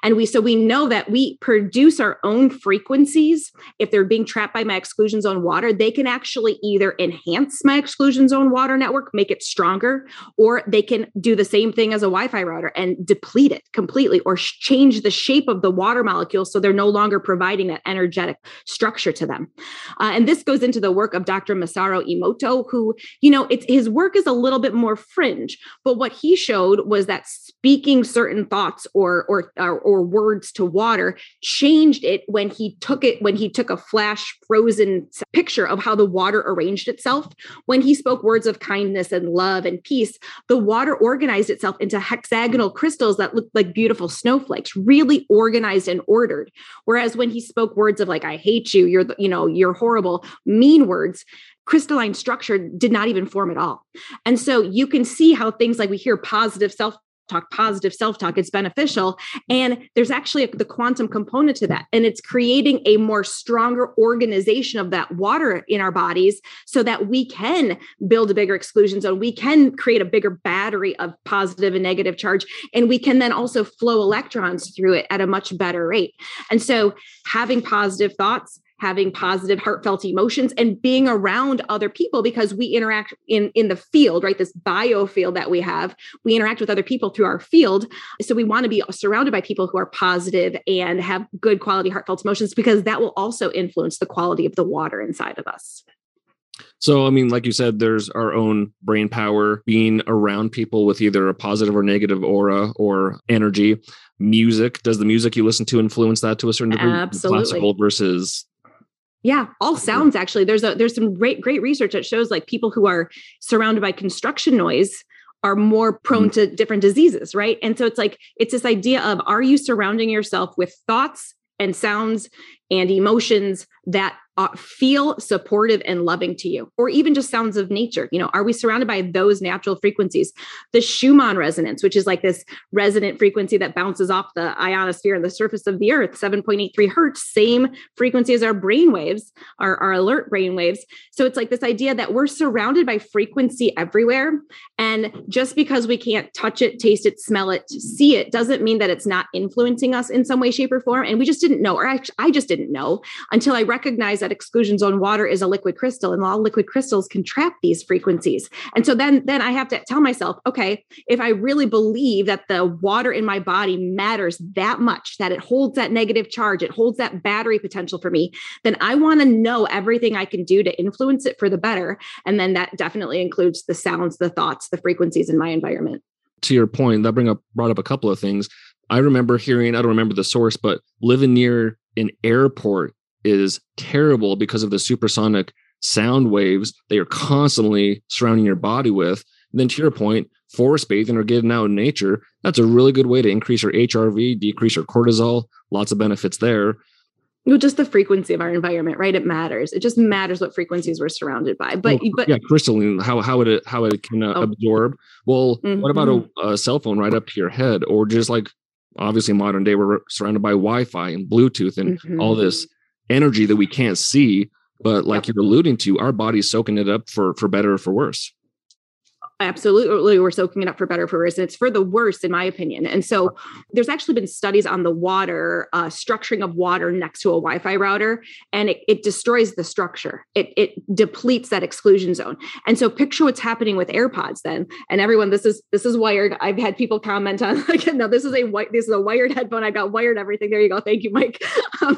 And we, so we know that we produce our own frequencies. If they're being trapped by my exclusion zone water, they can actually either enhance my exclusion zone water network, make it stronger, or they can do the same thing as a Wi Fi router and deplete it completely or sh- change the shape of the water molecules so they're no longer providing that energetic structure to them. Uh, and this goes into the work of Dr. Masaru Emoto, who, you know, it's his work is a little bit more fringe, but what he showed was that speaking certain thoughts or or or, or words to water changed it when he took it when he took a flash frozen picture of how the water arranged itself. When he spoke words of kindness and love and peace, the water organized itself into hexagonal crystals that looked like beautiful snowflakes, really organized and ordered. Whereas when he spoke words of like "I hate you," "You're you know you're horrible," mean words, crystalline structure did not even form at all. And so you can see how things like we hear positive self talk, positive self talk, it's beneficial. And there's actually a, the quantum component to that. And it's creating a more stronger organization of that water in our bodies so that we can build a bigger exclusion zone. We can create a bigger battery of positive and negative charge. And we can then also flow electrons through it at a much better rate. And so having positive thoughts, having positive heartfelt emotions and being around other people because we interact in in the field right this biofield that we have we interact with other people through our field so we want to be surrounded by people who are positive and have good quality heartfelt emotions because that will also influence the quality of the water inside of us so, I mean, like you said, there's our own brain power being around people with either a positive or negative aura or energy. Music, does the music you listen to influence that to a certain degree? Absolutely. Classical versus yeah, all sounds actually. There's a there's some great great research that shows like people who are surrounded by construction noise are more prone mm-hmm. to different diseases, right? And so it's like it's this idea of are you surrounding yourself with thoughts and sounds and emotions that uh, feel supportive and loving to you, or even just sounds of nature. You know, are we surrounded by those natural frequencies? The Schumann resonance, which is like this resonant frequency that bounces off the ionosphere and the surface of the earth, 7.83 hertz, same frequency as our brain waves, our, our alert brain waves. So it's like this idea that we're surrounded by frequency everywhere. And just because we can't touch it, taste it, smell it, see it, doesn't mean that it's not influencing us in some way, shape, or form. And we just didn't know, or I just didn't know until I recognized that that exclusion zone water is a liquid crystal and all liquid crystals can trap these frequencies. And so then then I have to tell myself, okay, if I really believe that the water in my body matters that much, that it holds that negative charge, it holds that battery potential for me, then I want to know everything I can do to influence it for the better. And then that definitely includes the sounds, the thoughts, the frequencies in my environment. To your point, that bring up brought up a couple of things. I remember hearing, I don't remember the source, but living near an airport is terrible because of the supersonic sound waves they are constantly surrounding your body with. And then to your point, forest bathing or getting out in nature, that's a really good way to increase your HRV, decrease your cortisol, lots of benefits there. Well, just the frequency of our environment, right? It matters. It just matters what frequencies we're surrounded by. But well, but yeah, crystalline, how how it how it can uh, oh. absorb. Well, mm-hmm. what about a, mm-hmm. a, cell phone right up to your head, or just like obviously modern day we're surrounded by Wi-Fi and Bluetooth and mm-hmm. all this energy that we can't see but like yep. you're alluding to our body's soaking it up for for better or for worse absolutely we're soaking it up for better for worse and it's for the worst in my opinion. And so there's actually been studies on the water uh, structuring of water next to a wi-fi router and it, it destroys the structure. It, it depletes that exclusion zone. And so picture what's happening with airpods then. And everyone this is this is wired. I've had people comment on like no this is a white this is a wired headphone. I got wired everything. There you go. Thank you mike. Um,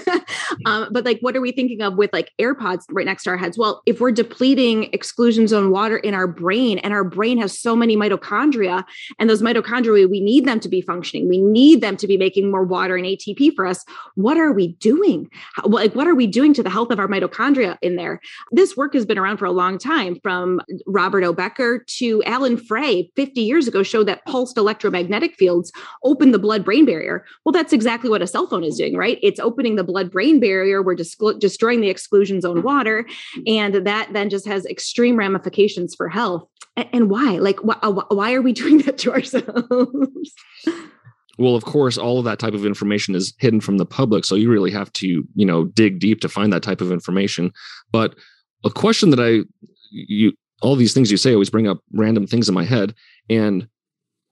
um, but like what are we thinking of with like airpods right next to our heads? Well if we're depleting exclusion zone water in our brain and our brain has so many mitochondria and those mitochondria we need them to be functioning. We need them to be making more water and atp for us. What are we doing? Like what are we doing to the health of our mitochondria in there? This work has been around for a long time from robert o becker to alan frey 50 years ago showed that pulsed electromagnetic fields open the blood brain barrier. Well that's exactly what a cell phone is doing right? It's opening the blood brain barrier. We're destroying the exclusion zone water and that then just has extreme ramifications for health health and why? Like uh, why are we doing that to ourselves? Well of course all of that type of information is hidden from the public so you really have to you know dig deep to find that type of information. But a question that i you all these things you say always bring up random things in my head and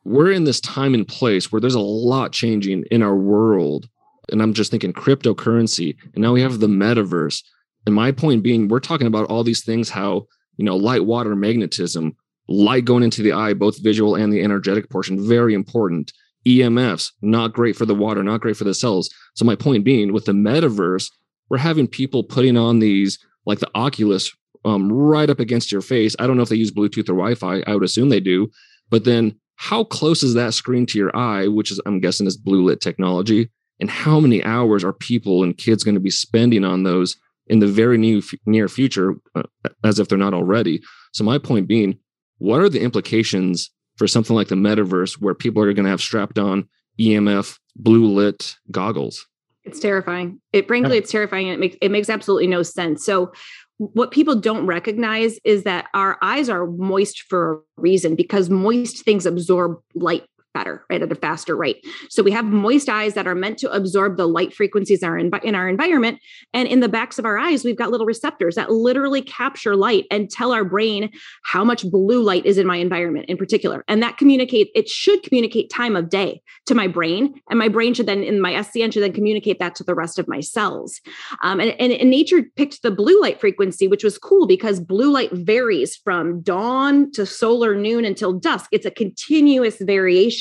we're in this time and place where there's a lot changing in our world and i'm just thinking cryptocurrency and now we have the metaverse. And my point being we're talking about all these things how you know, light water magnetism, light going into the eye, both visual and the energetic portion, very important. EMFs, not great for the water, not great for the cells. So my point being, with the metaverse, we're having people putting on these like the Oculus um, right up against your face. I don't know if they use Bluetooth or Wi-Fi. I would assume they do. But then, how close is that screen to your eye, which is I'm guessing is blue lit technology, and how many hours are people and kids going to be spending on those in the very new near future, uh, as if they're not already? So my point being, what are the implications for something like the metaverse, where people are going to have strapped on EMF blue lit goggles? It's terrifying. It frankly, it's terrifying, and it makes it makes absolutely no sense. So, what people don't recognize is that our eyes are moist for a reason because moist things absorb light better, right, at a faster rate. So we have moist eyes that are meant to absorb the light frequencies in our, in our environment. And in the backs of our eyes, we've got little receptors that literally capture light and tell our brain how much blue light is in my environment in particular. And that communicate, it should communicate time of day to my brain. And my brain should then, in my SCN, should then communicate that to the rest of my cells. Um, and, and, and nature picked the blue light frequency, which was cool because blue light varies from dawn to solar noon until dusk. It's a continuous variation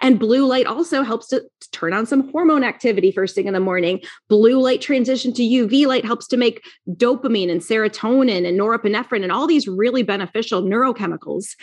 and blue light also helps to turn on some hormone activity first thing in the morning. Blue light transition to UV light helps to make dopamine and serotonin and norepinephrine and all these really beneficial neurochemicals.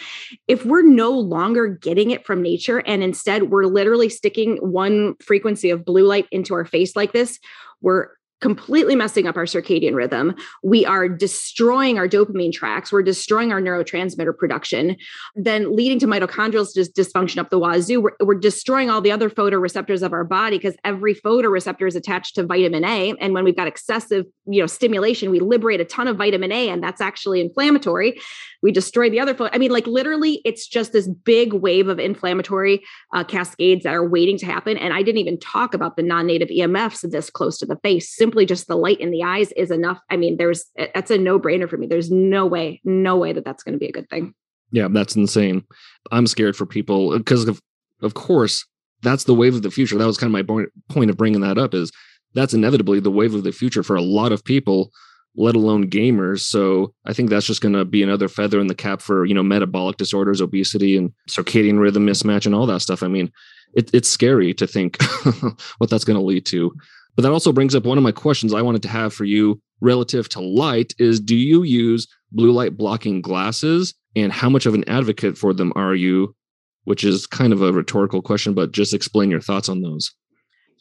If we're no longer getting it from nature and instead we're literally sticking one frequency of blue light into our face like this, we're completely messing up our circadian rhythm. We are destroying our dopamine tracks. We're destroying our neurotransmitter production, then leading to mitochondrial dysfunction up the wazoo. We're, we're destroying all the other photoreceptors of our body because every photoreceptor is attached to vitamin A. And when we've got excessive, you know, stimulation, we liberate a ton of vitamin A, and that's actually inflammatory. We destroy the other. Photo- I mean, like literally, it's just this big wave of inflammatory uh, cascades that are waiting to happen. And I didn't even talk about the non-native EMFs this close to the face simply just the light in the eyes is enough. I mean, there's that's a no brainer for me. There's no way, no way that that's going to be a good thing. Yeah, that's insane. I'm scared for people because of, of course, that's the wave of the future. That was kind of my point of bringing that up is that's inevitably the wave of the future for a lot of people let alone gamers so i think that's just going to be another feather in the cap for you know metabolic disorders obesity and circadian rhythm mismatch and all that stuff i mean it, it's scary to think what that's going to lead to but that also brings up one of my questions I wanted to have for you relative to light is do you use blue light blocking glasses and how much of an advocate for them are you? Which is kind of a rhetorical question, but just explain your thoughts on those.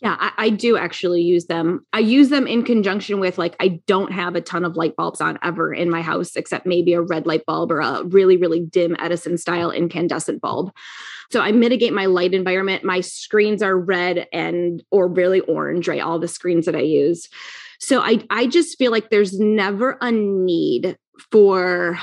Yeah, I, I, do actually use them. I use them in conjunction with like I don't have a ton of light bulbs on ever in my house, except maybe a red light bulb or a really, really dim Edison style incandescent bulb. So I mitigate my light environment. My screens are red and or really orange, right? All the screens that I use. So I I just feel like there's never a need for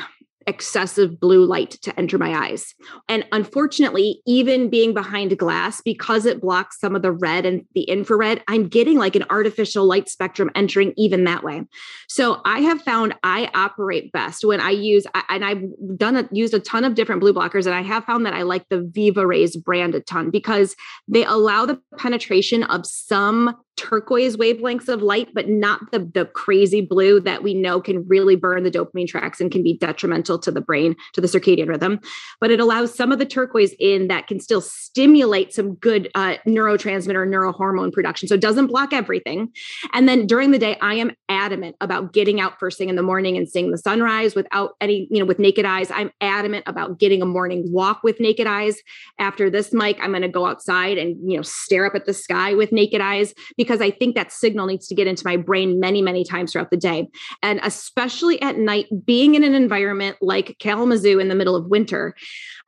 excessive blue light to enter my eyes. And unfortunately, even being behind glass, because it blocks some of the red and the infrared, I'm getting like an artificial light spectrum entering even that way. So I have found I operate best when I use, and I've done a, used a ton of different blue blockers, and I have found that I like the Viva Rays brand a ton because they allow the penetration of some turquoise wavelengths of light, but not the, the crazy blue that we know can really burn the dopamine tracks and can be detrimental to the brain, to the circadian rhythm. But it allows some of the turquoise in that can still stimulate some good uh, neurotransmitter, neurohormone production. So it doesn't block everything. And then during the day, I am adamant about getting out first thing in the morning and seeing the sunrise without any, you know, with naked eyes. I'm adamant about getting a morning walk with naked eyes. After this, Mike, I'm going to go outside and, you know, stare up at the sky with naked eyes because I think that signal needs to get into my brain many, many times throughout the day. And especially at night, being in an environment like Kalamazoo in the middle of winter,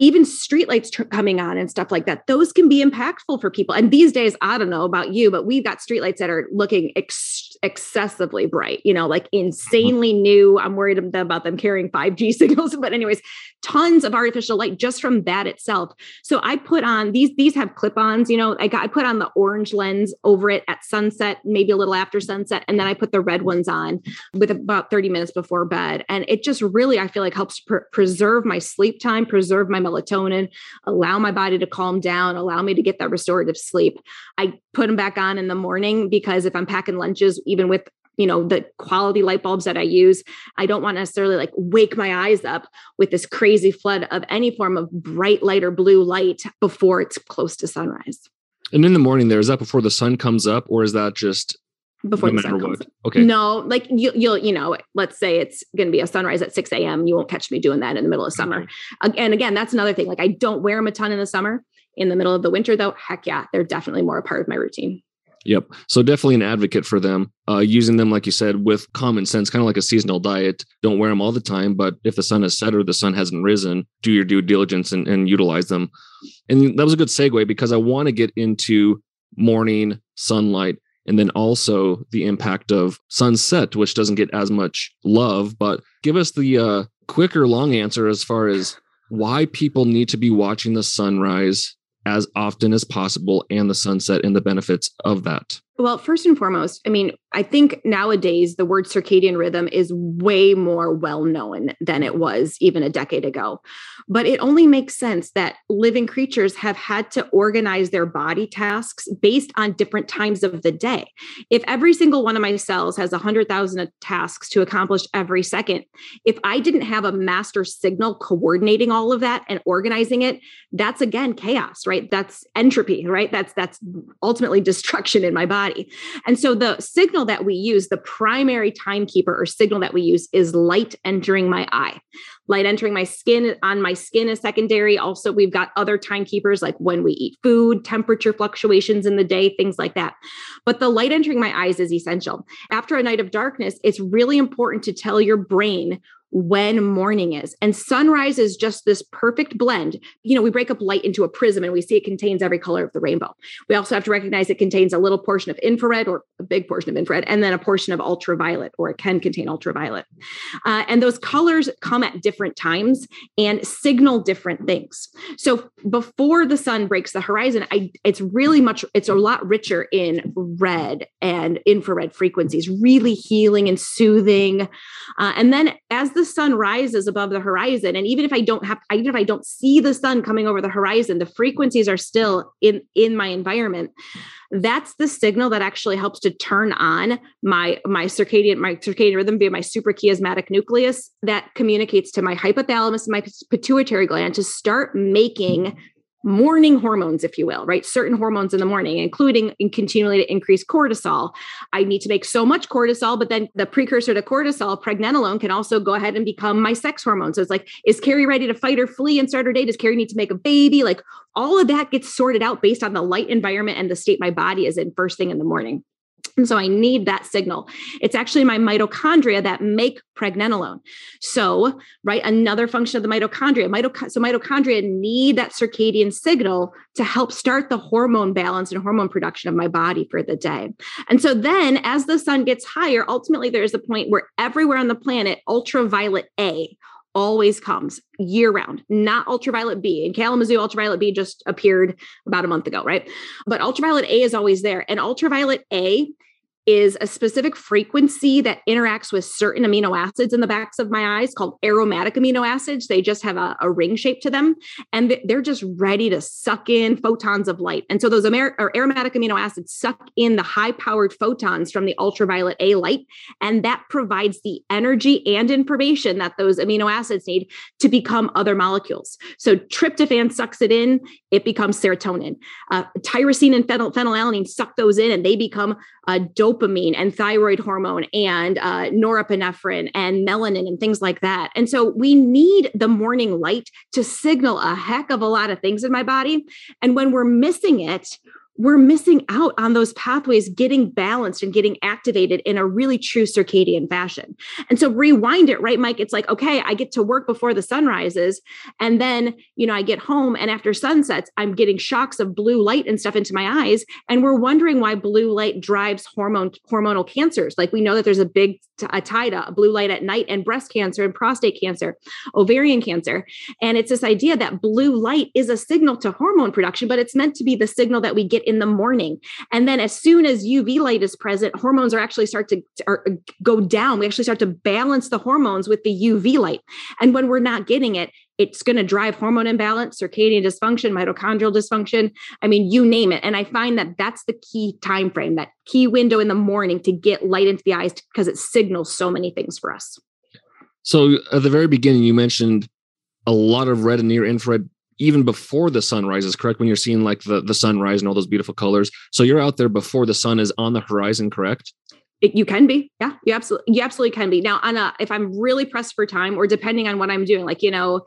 even streetlights t- coming on and stuff like that, those can be impactful for people. And these days, I don't know about you, but we've got streetlights that are looking ex- excessively bright, you know, like mm-hmm. insanely new. I'm worried about them carrying 5G signals. But, anyways, tons of artificial light just from that itself. So I put on these, these have clip-ons, you know, I got I put on the orange lens over it at sunset, maybe a little after sunset, and then I put the red ones on with about 30 minutes before bed. And it just really, I feel like helps pr- preserve my sleep time, preserve my melatonin, allow my body to calm down, allow me to get that restorative sleep. I put them back on in the morning because if I'm packing lunches, even with you know the quality light bulbs that i use i don't want to necessarily like wake my eyes up with this crazy flood of any form of bright light or blue light before it's close to sunrise and in the morning there is that before the sun comes up or is that just before no the sun comes what? Okay. No, like you, you'll, you know, let's say it's going to be a sunrise at 6 a.m. You won't catch me doing that in the middle of summer. Ag- And again, that's another thing. Like I don't wear them a ton in the summer. In the middle of the winter, though, heck yeah, they're definitely more a part of my routine. Yep. So definitely an advocate for them. Uh, using them, like you said, with common sense, kind of like a seasonal diet. Don't wear them all the time, but if the sun has set or the sun hasn't risen, do your due diligence and, and utilize them. And that was a good segue because I want to get into morning sunlight and then also the impact of sunset, which doesn't get as much love. But give us the uh, quick or long answer as far as why people need to be watching the sunrise as often as possible and the sunset and the benefits of that. Well, first and foremost, I mean, I think nowadays the word circadian rhythm is way more well known than it was even a decade ago. But it only makes sense that living creatures have had to organize their body tasks based on different times of the day. If every single one of my cells has 100,000 tasks to accomplish every second, if I didn't have a master signal coordinating all of that and organizing it, that's again chaos, right? That's entropy, right? That's that's ultimately destruction in my body. And so the signal that we use, the primary timekeeper or signal that we use is light entering my eye. Light entering my skin on my skin is secondary. Also, we've got other timekeepers like when we eat food, temperature fluctuations in the day, things like that. But the light entering my eyes is essential. After a night of darkness, it's really important to tell your brain when morning is. And sunrise is just this perfect blend. You know, we break up light into a prism and we see it contains every color of the rainbow. We also have to recognize it contains a little portion of infrared or a big portion of infrared, and then a portion of ultraviolet, or it can contain ultraviolet. Uh, and those colors come at different times and signal different things. So before the sun breaks the horizon, I, it's really much, it's a lot richer in red and infrared frequencies, really healing and soothing. Uh, and then as the sun rises above the horizon, and even if I don't have, even if I don't see the sun coming over the horizon, the frequencies are still in in my environment. That's the signal that actually helps to turn on my my circadian my circadian rhythm via my suprachiasmatic nucleus that communicates to my hypothalamus and my pituitary gland to start making morning hormones, if you will, right? Certain hormones in the morning, including in continually to increase cortisol. I need to make so much cortisol, but then the precursor to cortisol, pregnenolone, can also go ahead and become my sex hormone. So it's like, is Carrie ready to fight or flee and start her day? Does Carrie need to make a baby? Like all of that gets sorted out based on the light environment and the state my body is in first thing in the morning. And so I need that signal. It's actually my mitochondria that make pregnenolone. So, right, another function of the mitochondria. Mitoc- so mitochondria need that circadian signal to help start the hormone balance and hormone production of my body for the day. And so then as the sun gets higher, ultimately there is a point where everywhere on the planet, ultraviolet A, always comes year round, not ultraviolet B. In Kalamazoo, ultraviolet B just appeared about a month ago, right? But ultraviolet A is always there. And ultraviolet A is a specific frequency that interacts with certain amino acids in the backs of my eyes called aromatic amino acids. They just have a, a ring shape to them and they're just ready to suck in photons of light. And so those amer- aromatic amino acids suck in the high powered photons from the ultraviolet A light. And that provides the energy and information that those amino acids need to become other molecules. So tryptophan sucks it in, it becomes serotonin. Uh, tyrosine and phenyl- phenylalanine suck those in and they become uh, dopamine and thyroid hormone and uh, norepinephrine and melanin and things like that. And so we need the morning light to signal a heck of a lot of things in my body. And when we're missing it, we're missing out on those pathways getting balanced and getting activated in a really true circadian fashion. And so rewind it, right, Mike? It's like, okay, I get to work before the sun rises. And then, you know, I get home and after sunsets, I'm getting shocks of blue light and stuff into my eyes. And we're wondering why blue light drives hormone hormonal cancers. Like we know that there's a big t- a tie to blue light at night and breast cancer and prostate cancer, ovarian cancer. And it's this idea that blue light is a signal to hormone production, but it's meant to be the signal that we get in the morning. And then as soon as UV light is present, hormones are actually start to or uh, go down. We actually start to balance the hormones with the UV light. And when we're not getting it, it's going to drive hormone imbalance, circadian dysfunction, mitochondrial dysfunction. I mean, you name it. And I find that that's the key time frame, that key window in the morning to get light into the eyes because it signals so many things for us. So at the very beginning, you mentioned a lot of red and near infrared even before the sun rises, correct? When you're seeing like the, the sunrise and all those beautiful colors. So you're out there before the sun is on the horizon, correct? It, you can be, yeah, you absolutely, you absolutely can be. Now, on a, if I'm really pressed for time, or depending on what I'm doing, like you know,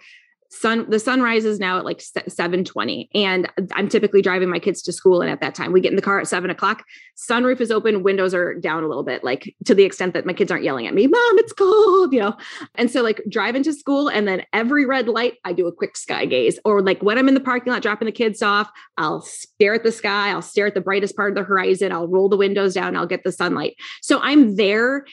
sun the sun rises now at like 7.20 and i'm typically driving my kids to school and at that time we get in the car at 7 o'clock sunroof is open windows are down a little bit like to the extent that my kids aren't yelling at me mom it's cold you know? And so like driving to school and then every red light i do a quick sky gaze or like when i'm in the parking lot dropping the kids off i'll stare at the sky i'll stare at the brightest part of the horizon i'll roll the windows down i'll get the sunlight. So i'm there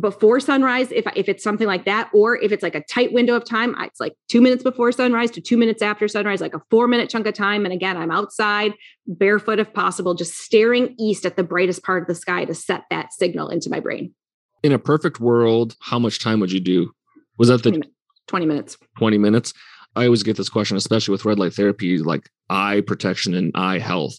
before sunrise if if it's something like that or if it's like a tight window of time it's like 2 minutes before sunrise to 2 minutes after sunrise like a 4 minute chunk of time. And again I'm outside barefoot if possible just staring east at the brightest part of the sky to set that signal into my brain. In a perfect world how much time would you do? Was that the 20, 20 minutes. 20 minutes? I always get this question especially with red light therapy like eye protection and eye health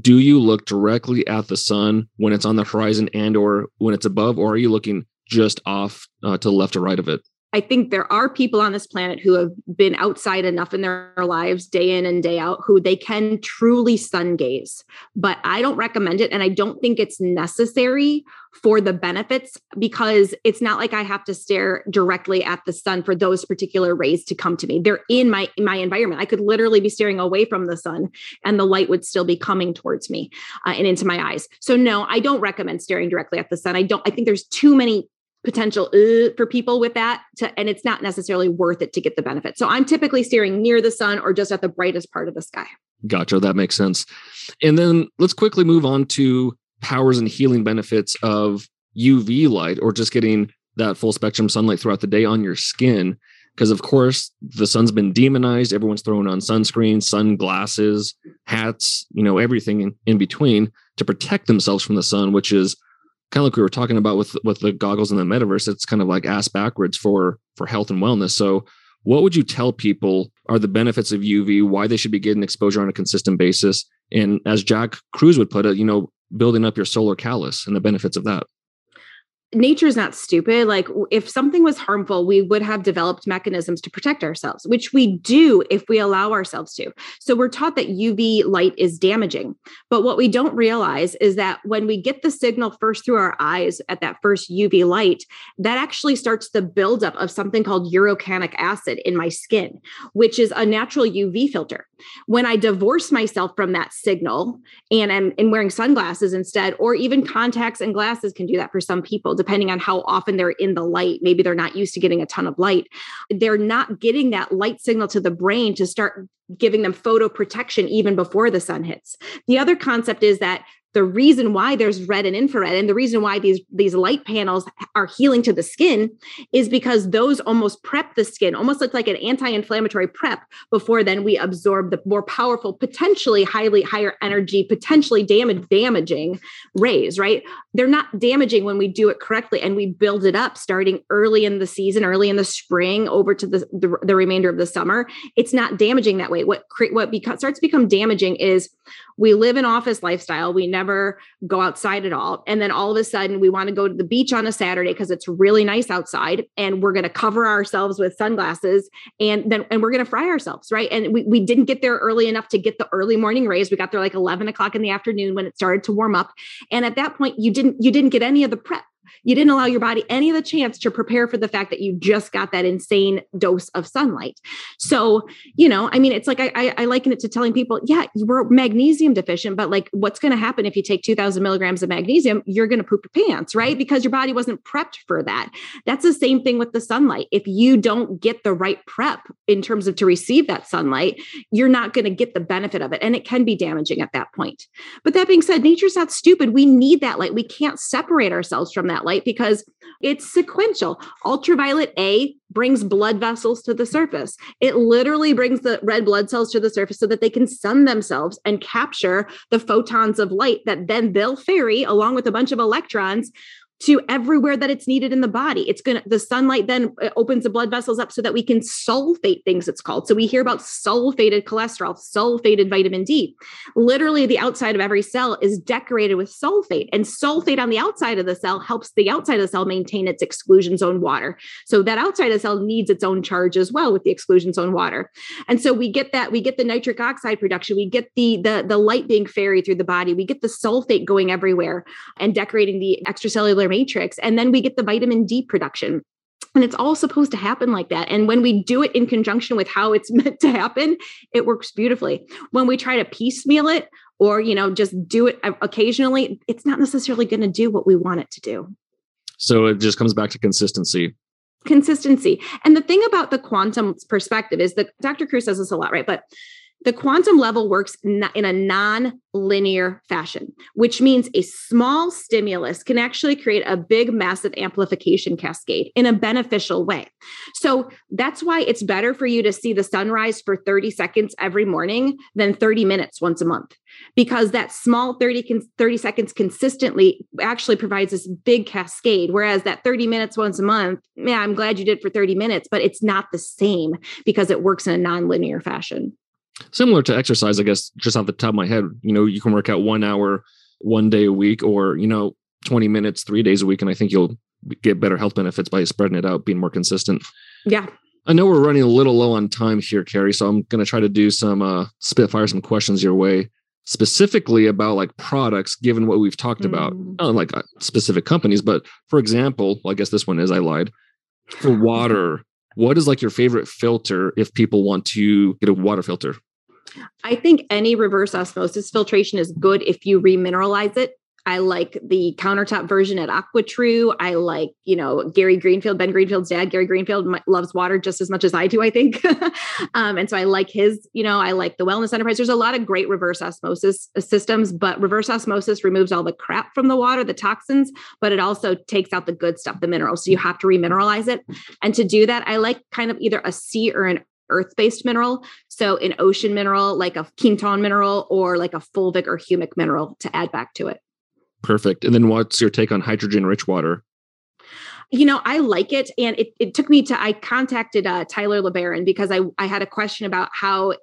do you look directly at the sun when it's on the horizon and or when it's above or are you looking just off uh, to the left or right of it I think there are people on this planet who have been outside enough in their lives, day in and day out, who they can truly sun gaze. But I don't recommend it. And I don't think it's necessary for the benefits because it's not like I have to stare directly at the sun for those particular rays to come to me. They're in my in my environment. I could literally be staring away from the sun and the light would still be coming towards me uh, and into my eyes. So no, I don't recommend staring directly at the sun. I don't I think there's too many potential uh, for people with that to, and it's not necessarily worth it to get the benefit. So i'm typically steering near the sun or just at the brightest part of the sky. Gotcha. That makes sense. And then let's quickly move on to powers and healing benefits of uv light or just getting that full spectrum sunlight throughout the day on your skin. Because of course the sun's been demonized. Everyone's throwing on sunscreen sunglasses hats you know everything in, in between to protect themselves from the sun which is kind of like we were talking about with with the goggles in the metaverse it's kind of like ass backwards for for health and wellness. So what would you tell people are the benefits of uv why they should be getting exposure on a consistent basis? And as jack kruse would put it you know building up your solar callus and the benefits of that nature is not stupid. Like if something was harmful, we would have developed mechanisms to protect ourselves, which we do if we allow ourselves to. So we're taught that UV light is damaging. But what we don't realize is that when we get the signal first through our eyes at that first UV light, that actually starts the buildup of something called urocanic acid in my skin, which is a natural UV filter. When I divorce myself from that signal and I'm and wearing sunglasses instead, or even contacts and glasses can do that for some people depending on how often they're in the light. Maybe they're not used to getting a ton of light. They're not getting that light signal to the brain to start giving them photo protection even before the sun hits. The other concept is that the reason why there's red and infrared and the reason why these these light panels are healing to the skin is because those almost prep the skin almost look like an anti-inflammatory prep before then we absorb the more powerful potentially highly higher energy potentially damage damaging rays right? They're not damaging when we do it correctly and we build it up starting early in the season early in the spring over to the the, the remainder of the summer. It's not damaging that way. What what beca- starts to become damaging is we live an office lifestyle. We never go outside at all. And then all of a sudden we want to go to the beach on a saturday because it's really nice outside and we're going to cover ourselves with sunglasses and then and we're going to fry ourselves right? And we, we didn't get there early enough to get the early morning rays. We got there like 11 o'clock in the afternoon when it started to warm up. And at that point you didn't you didn't get any of the prep you didn't allow your body any of the chance to prepare for the fact that you just got that insane dose of sunlight. So, you know, I mean, it's like I, I, I liken it to telling people, yeah, you were magnesium deficient, but like what's going to happen if you take 2000 milligrams of magnesium? You're going to poop your pants, right? Because your body wasn't prepped for that. That's the same thing with the sunlight. If you don't get the right prep in terms of to receive that sunlight, you're not going to get the benefit of it. And it can be damaging at that point. But that being said, nature's not stupid. We need that light. We can't separate ourselves from that light light because it's sequential. Ultraviolet A brings blood vessels to the surface. It literally brings the red blood cells to the surface so that they can sun themselves and capture the photons of light that then they'll ferry along with a bunch of electrons to everywhere that it's needed in the body. It's going to, the sunlight then uh, opens the blood vessels up so that we can sulfate things, it's called. So we hear about sulfated cholesterol, sulfated vitamin D. Literally, the outside of every cell is decorated with sulfate, and sulfate on the outside of the cell helps the outside of the cell maintain its exclusion zone water. So that outside of the cell needs its own charge as well with the exclusion zone water. And so we get that, we get the nitric oxide production, we get the, the, the light being ferried through the body, we get the sulfate going everywhere and decorating the extracellular matrix. And then we get the vitamin D production. And it's all supposed to happen like that. And when we do it in conjunction with how it's meant to happen, it works beautifully. When we try to piecemeal it or, you know, just do it occasionally, it's not necessarily going to do what we want it to do. So it just comes back to consistency consistency. And the thing about the quantum perspective is that Dr. Kruse says this a lot, right? But the quantum level works in a non linear fashion, which means a small stimulus can actually create a big, massive amplification cascade in a beneficial way. So that's why it's better for you to see the sunrise for 30 seconds every morning than 30 minutes once a month, because that small 30, 30 seconds consistently actually provides this big cascade. Whereas that 30 minutes once a month, yeah, I'm glad you did for 30 minutes, but it's not the same because it works in a non linear fashion similar to exercise, I guess, just off the top of my head, you know, you can work out one hour one day a week or, you know, 20 minutes three days a week. And I think you'll get better health benefits by spreading it out, being more consistent. Yeah. I know we're running a little low on time here, Carrie. So I'm going to try to do some uh, spitfire some questions your way, specifically about like products, given what we've talked mm. about, not like uh, specific companies, but for example, well, I guess this one is I lied for water. what is like your favorite filter if people want to get a water filter? I think any reverse osmosis filtration is good if you remineralize it. I like the countertop version at AquaTru. I like, you know, Gary Greenfield, Ben Greenfield's dad, Gary Greenfield loves water just as much as I do, I think. um, and so I like his, you know, I like the Wellness Enterprise. There's a lot of great reverse osmosis uh, systems, but reverse osmosis removes all the crap from the water, the toxins, but it also takes out the good stuff, the minerals. So you have to remineralize it. And to do that, I like kind of either a sea or an earth based mineral. So, an ocean mineral, like a quinton mineral, or like a fulvic or humic mineral to add back to it. Perfect. And then, what's your take on hydrogen rich water? you know, I like it. And it, it took me to, I contacted uh, Tyler LeBaron because I, I had a question about how,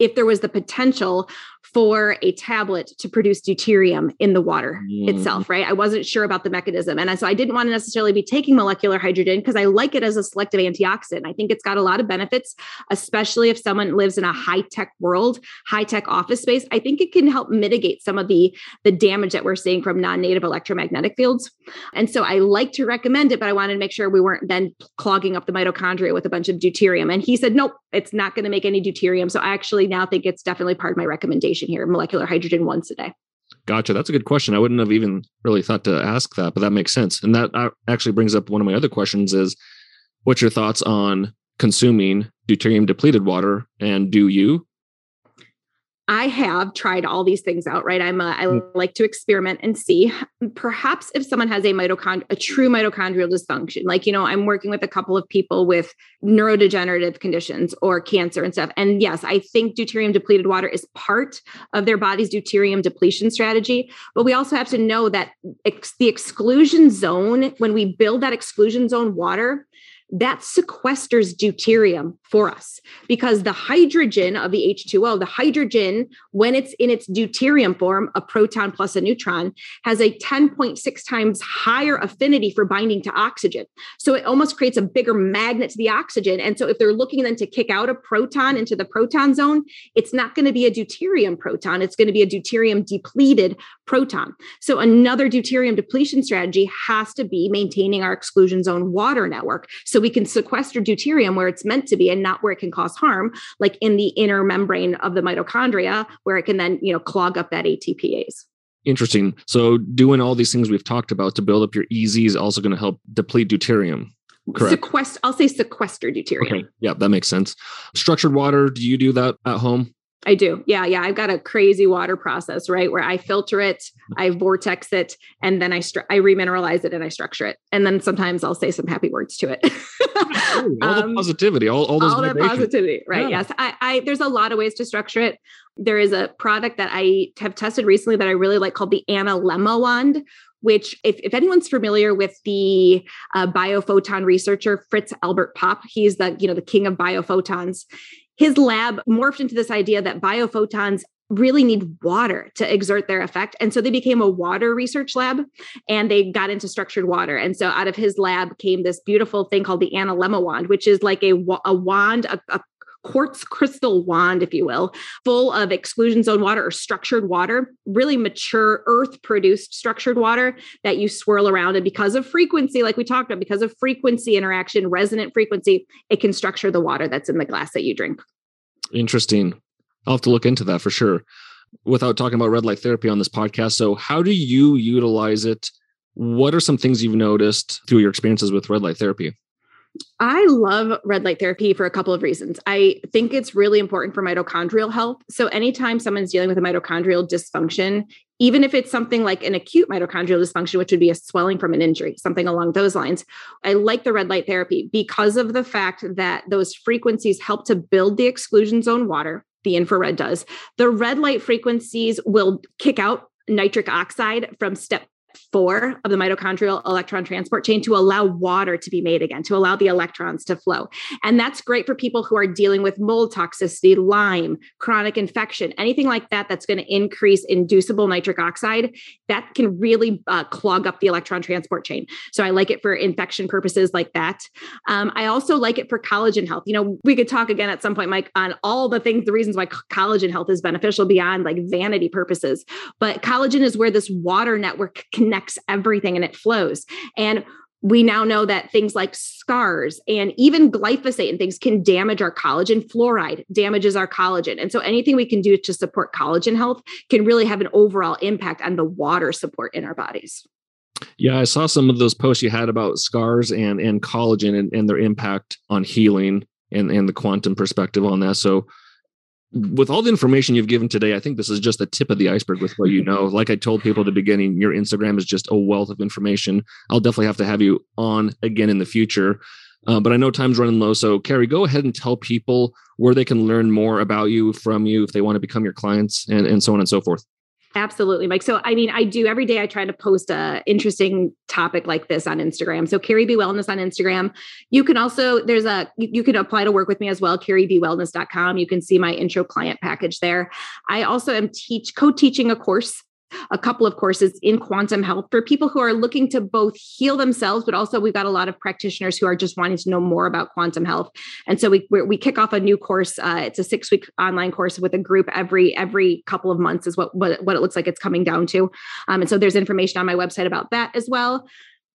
if there was the potential for a tablet to produce deuterium in the water mm. itself, right? I wasn't sure about the mechanism. And so I didn't want to necessarily be taking molecular hydrogen because I like it as a selective antioxidant. I think it's got a lot of benefits, especially if someone lives in a high tech world, high tech office space. I think it can help mitigate some of the, the damage that we're seeing from non native electromagnetic fields. And so I like to recommend it, but I wanted to make sure we weren't then clogging up the mitochondria with a bunch of deuterium. And he said, nope, it's not going to make any deuterium. So I actually now think it's definitely part of my recommendation here, molecular hydrogen once a day. Gotcha. That's a good question. I wouldn't have even really thought to ask that, but that makes sense. And that uh, actually brings up one of my other questions is what's your thoughts on consuming deuterium depleted water and do you I have tried all these things out, right? I'm a, I mm. like to experiment and see. Perhaps if someone has a mitochondria, a true mitochondrial dysfunction, like you know, I'm working with a couple of people with neurodegenerative conditions or cancer and stuff. And yes, I think deuterium depleted water is part of their body's deuterium depletion strategy. But we also have to know that ex- the exclusion zone, when we build that exclusion zone water, that sequesters deuterium for us because the hydrogen of the H2O, the hydrogen, when it's in its deuterium form, a proton plus a neutron, has a 10.6 times higher affinity for binding to oxygen. So it almost creates a bigger magnet to the oxygen. And so if they're looking then to kick out a proton into the proton zone, it's not going to be a deuterium proton, it's going to be a deuterium depleted proton. So another deuterium depletion strategy has to be maintaining our exclusion zone water network. So we can sequester deuterium where it's meant to be and not where it can cause harm, like in the inner membrane of the mitochondria, where it can then, you know, clog up that ATPase. Interesting. So doing all these things we've talked about to build up your EZ is also going to help deplete deuterium. Correct. Sequest, I'll say sequester deuterium. Okay. Yeah, that makes sense. Structured water, do you do that at home? I do. Yeah. Yeah. I've got a crazy water process, right? Where I filter it, I vortex it, and then I, stru- I remineralize it and I structure it. And then sometimes I'll say some happy words to it. All um, the positivity, all, all those all the positivity. Right. Yeah. Yes. I, I, there's a lot of ways to structure it. There is a product that I have tested recently that I really like called the Analemma wand, which, if, if anyone's familiar with the uh, biophoton researcher Fritz Albert Popp, he's the you know the king of biophotons. His lab morphed into this idea that biophotons really need water to exert their effect. And so they became a water research lab and they got into structured water. And so out of his lab came this beautiful thing called the Analemma wand, which is like a, a wand, a, a quartz crystal wand, if you will, full of exclusion zone water or structured water, really mature earth produced structured water that you swirl around. And because of frequency, like we talked about, because of frequency interaction, resonant frequency, it can structure the water that's in the glass that you drink. Interesting. I'll have to look into that for sure. Without talking about red light therapy on this podcast. So, how do you utilize it? What are some things you've noticed through your experiences with red light therapy? I love red light therapy for a couple of reasons. I think it's really important for mitochondrial health. So, anytime someone's dealing with a mitochondrial dysfunction, even if it's something like an acute mitochondrial dysfunction, which would be a swelling from an injury, something along those lines, I like the red light therapy because of the fact that those frequencies help to build the exclusion zone water. The infrared does. The red light frequencies will kick out nitric oxide from step four of the mitochondrial electron transport chain to allow water to be made again, to allow the electrons to flow. And that's great for people who are dealing with mold toxicity, Lyme, chronic infection, anything like that that's going to increase inducible nitric oxide. That can really uh, clog up the electron transport chain. So I like it for infection purposes like that. Um, I also like it for collagen health. You know, we could talk again at some point, Mike, on all the things, the reasons why collagen health is beneficial beyond like vanity purposes. But collagen is where this water network can everything and it flows. And we now know that things like scars and even glyphosate and things can damage our collagen. Fluoride damages our collagen. And so anything we can do to support collagen health can really have an overall impact on the water support in our bodies. Yeah, I saw some of those posts you had about scars and and collagen and, and their impact on healing and, and the quantum perspective on that. So with all the information you've given today, I think this is just the tip of the iceberg with what you know. Like I told people at the beginning, your Instagram is just a wealth of information. I'll definitely have to have you on again in the future. Uh, but I know time's running low. So, Carrie, go ahead and tell people where they can learn more about you from you if they want to become your clients and, and so on and so forth. Absolutely, Mike. So, I mean, I do every day. I try to post a interesting topic like this on Instagram. So, Carrie B Wellness on Instagram. You can also there's a you, can apply to work with me as well. CarrieBWellness.com. You can see my intro client package there. I also am teach co-teaching a course a couple of courses in quantum health for people who are looking to both heal themselves, but also we've got a lot of practitioners who are just wanting to know more about quantum health. And so we we kick off a new course. Uh, it's a six week online course with a group every every couple of months is what what, what it looks like it's coming down to. Um, and so there's information on my website about that as well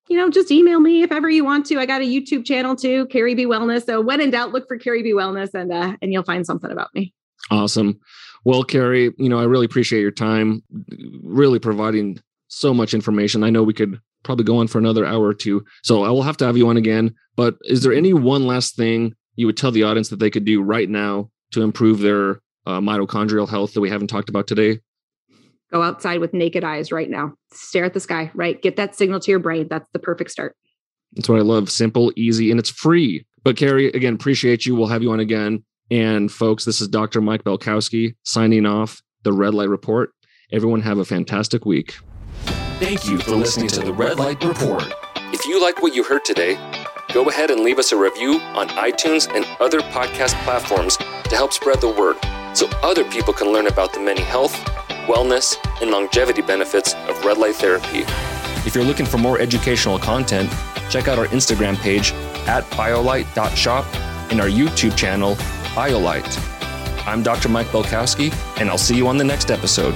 you know, just email me if ever you want to. I got a YouTube channel too, Carrie B Wellness. So when in doubt, look for Carrie B Wellness and uh, and you'll find something about me. Awesome. Well, Carrie, you know, I really appreciate your time, really providing so much information. I know we could probably go on for another hour or two. So I will have to have you on again. But is there any one last thing you would tell the audience that they could do right now to improve their uh, mitochondrial health that we haven't talked about today? Go outside with naked eyes right now. Stare at the sky, right? Get that signal to your brain. That's the perfect start. That's what I love. Simple, easy, and it's free. But Carrie, again, appreciate you. We'll have you on again. And folks, this is Dr. Mike Belkowski signing off the Red Light Report. Everyone have a fantastic week. Thank you for listening to the Red Light Report. If you like what you heard today, go ahead and leave us a review on iTunes and other podcast platforms to help spread the word so other people can learn about the many health, wellness, and longevity benefits of red light therapy. If you're looking for more educational content, check out our Instagram page at biolight.shop and our YouTube channel BioLight. I'm Dr. Mike Belkowski, and I'll see you on the next episode.